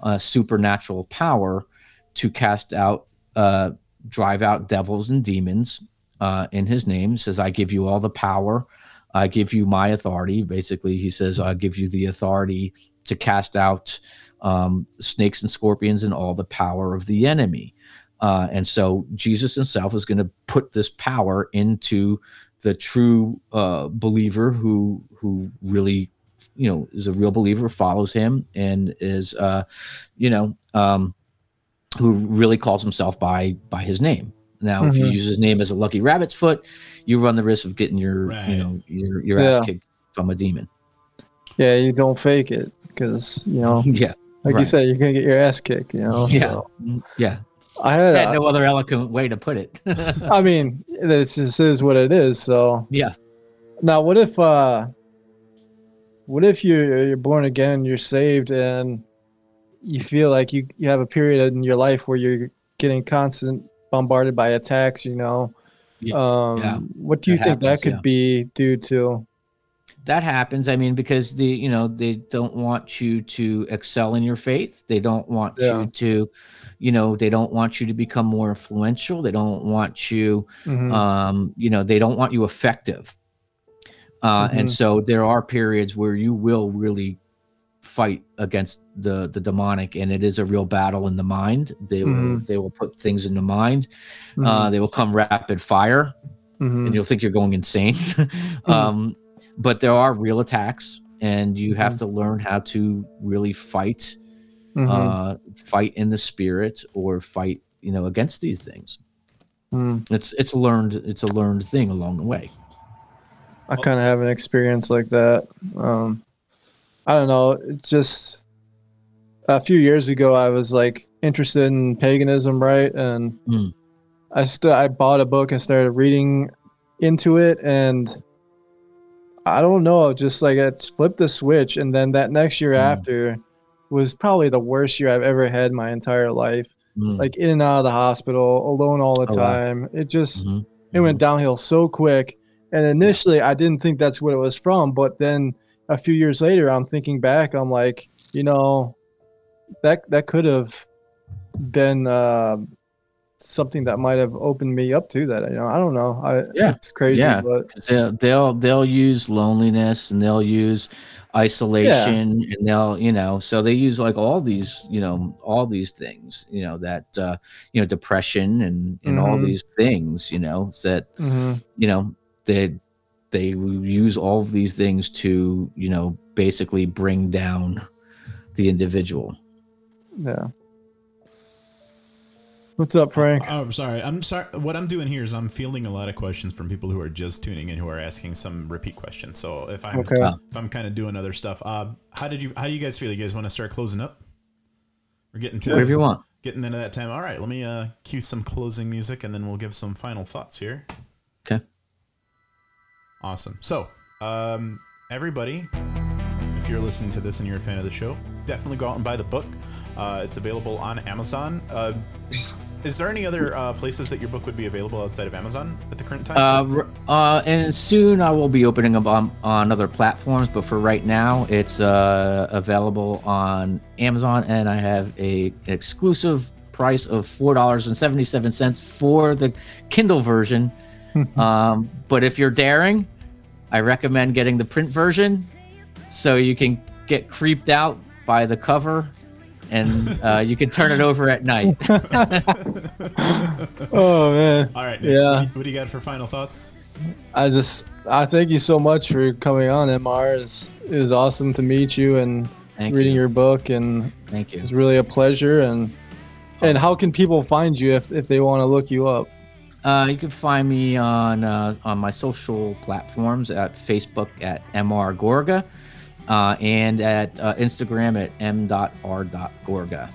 uh, supernatural power, to cast out, uh, drive out devils and demons uh, in His name. Says, "I give you all the power. I give you my authority." Basically, He says, "I give you the authority to cast out um, snakes and scorpions and all the power of the enemy." Uh, and so Jesus Himself is going to put this power into the true uh, believer who who really you know is a real believer follows him and is uh you know um who really calls himself by by his name now if you Mhm. use his name as a lucky rabbit's foot you run the risk of getting your Right. you know your your Yeah. ass kicked from a demon Yeah, you don't fake it because you know, yeah like you said, you're gonna get your ass kicked. You know. yeah So, yeah I had. I had a- no other eloquent way to put it I mean, this just is what it is. So yeah now, what if, uh, what if you're you're born again, you're saved, and you feel like you you have a period in your life where you're getting constant bombarded by attacks, you know, Yeah, Um, yeah. What do you That think that could yeah. be due to? That happens i mean because the you know they don't want you to excel in your faith they don't want Yeah. you to you know they don't want you to become more influential they don't want you Mhm. um you know they don't want you effective uh and Mhm. so there are periods where you will really fight against the the demonic and it is a real battle in the mind they will Mhm. they will put things in the mind uh Mhm. they will come rapid fire Mhm. and you'll think you're going insane. um, but there are real attacks, and you have to learn how to really fight, Mhm. uh, fight in the spirit, or fight, you know, against these things. Mm. It's it's a learned it's a learned thing along the way. I kind of have an experience like that. Um, I don't know. It's just a few years ago, I was like interested in paganism, right? And Mm. I st- I bought a book and started reading into it, and I don't know, just like it's flipped the switch, and then that next year Mm. after was probably the worst year I've ever had my entire life. Mm. Like in and out of the hospital, alone all the Oh, wow. time. It just Mhm. it went downhill so quick. And initially, I didn't think that's what it was from. But then a few years later, I'm thinking back. I'm like, you know, that that could have been uh, something that might have opened me up to that. You know, I don't know. I, Yeah. it's crazy, Yeah. but 'Cause they'll, they'll they'll use loneliness and they'll use isolation and they'll you know so they use like all these you know all these things you know that uh you know depression and and all Mhm. these things you know that Mhm. you know they they use all of these things to you know basically bring down the individual yeah. What's up, Frank? Oh, I'm sorry. I'm sorry. What I'm doing here is I'm fielding a lot of questions from people who are just tuning in, who are asking some repeat questions. So if I'm Okay. if I'm kind of doing other stuff, uh, how did you? How do you guys feel? You guys want to start closing up? We're getting to whatever you want getting into that time. All right, let me uh, cue some closing music, and then we'll give some final thoughts here. okay Awesome. So, um, everybody, if you're listening to this and you're a fan of the show, definitely go out and buy the book. Uh, it's available on Amazon. Uh, is there any other uh, places that your book would be available outside of Amazon at the current time? Uh, uh, and soon I will be opening up on, on other platforms, but for right now, it's uh, available on Amazon, and I have a an exclusive price of four dollars and seventy seven cents for the Kindle version. um, but if you're daring, I recommend getting the print version, so you can get creeped out by the cover, and uh, you can turn it over at night. Oh man. All right. Nick, yeah. What do, you, what do you got for final thoughts? I just I thank you so much for coming on, Mr. It's, it was awesome to meet you and Thank reading you. your book, and Thank you. it's really a pleasure. And and how can people find you if if they want to look you up? Uh, you can find me on uh, on my social platforms at Facebook at mr gorga, uh, and at uh, Instagram at m.r.gorga.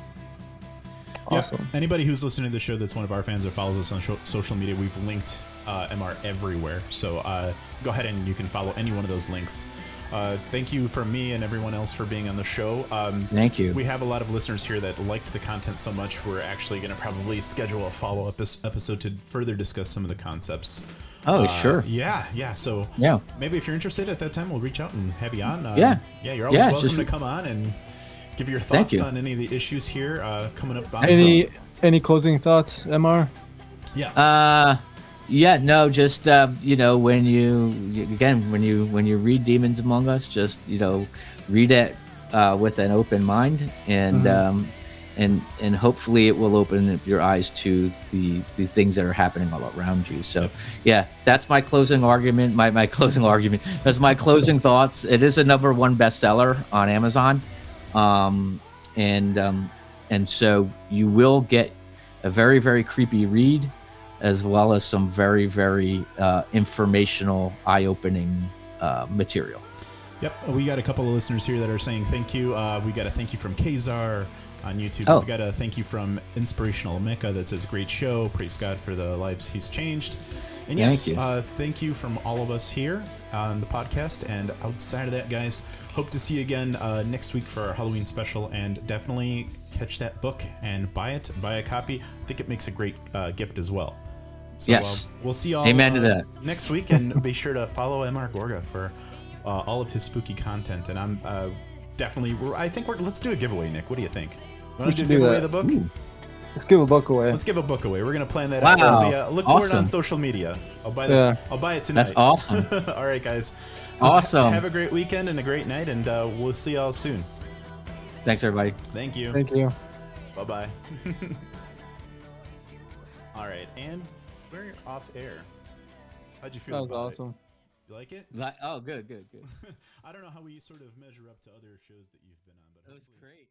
Awesome. Yeah. Anybody who's listening to the show that's one of our fans or follows us on sho- social media, we've linked uh, MR everywhere. So uh, go ahead and you can follow any one of those links. Uh, thank you from me and everyone else for being on the show. Um, Thank you. We have a lot of listeners here that liked the content so much, we're actually going to probably schedule a follow up episode to further discuss some of the concepts. Oh, Uh, sure. Yeah, yeah. So Yeah. maybe if you're interested at that time, we'll reach out and have you on. Uh, Yeah. yeah. You're always Yeah, welcome just- to come on and give your thoughts you. on any of the issues here uh, coming up. on- Any any closing thoughts, Mr? Yeah. Uh, yeah, no, just uh, you know, when you again when you when you read Demons Among Us, just you know, read it uh, with an open mind, and Mhm. um, and and hopefully it will open up your eyes to the the things that are happening all around you. So yeah, that's my closing argument. My my closing argument. That's my closing thoughts. It is a number one bestseller on Amazon, um, and um, and so you will get a very very creepy read as well as some very very uh, informational eye-opening uh, material Yep, we got a couple of listeners here that are saying thank you. Uh, we got a thank you from Kazar on YouTube. Oh. We've got a thank you from Inspirational Mecca that says great show. Praise God for the lives He's changed. And Thank yes, you. Uh, thank you from all of us here on the podcast. And outside of that, guys, hope to see you again uh, next week for our Halloween special. And definitely catch that book and buy it. Buy a copy. I think it makes a great uh, gift as well. So, Yes. uh, we'll see y'all Amen to uh, that. next week, and be sure to follow Mr. Gorga for uh, all of his spooky content. And I'm uh, definitely. We're, I think we're. Let's do a giveaway, Nick. What do you think? You want to should do a do that. the book? Let's give a book away. Let's give a book away. We're gonna plan that Wow. out. Be, uh, look for it on social media. I'll buy that. Yeah. I'll buy it tonight. That's awesome. All right, guys. Awesome. Have a great weekend and a great night, and uh, we'll see y'all soon. Thanks, everybody. Thank you. Thank you. Bye bye. All right, and we're off air. How'd you feel? That was about it? awesome. You like it? That- oh, good, good, good. I don't know how we sort of measure up to other shows that you've been on, but That was great.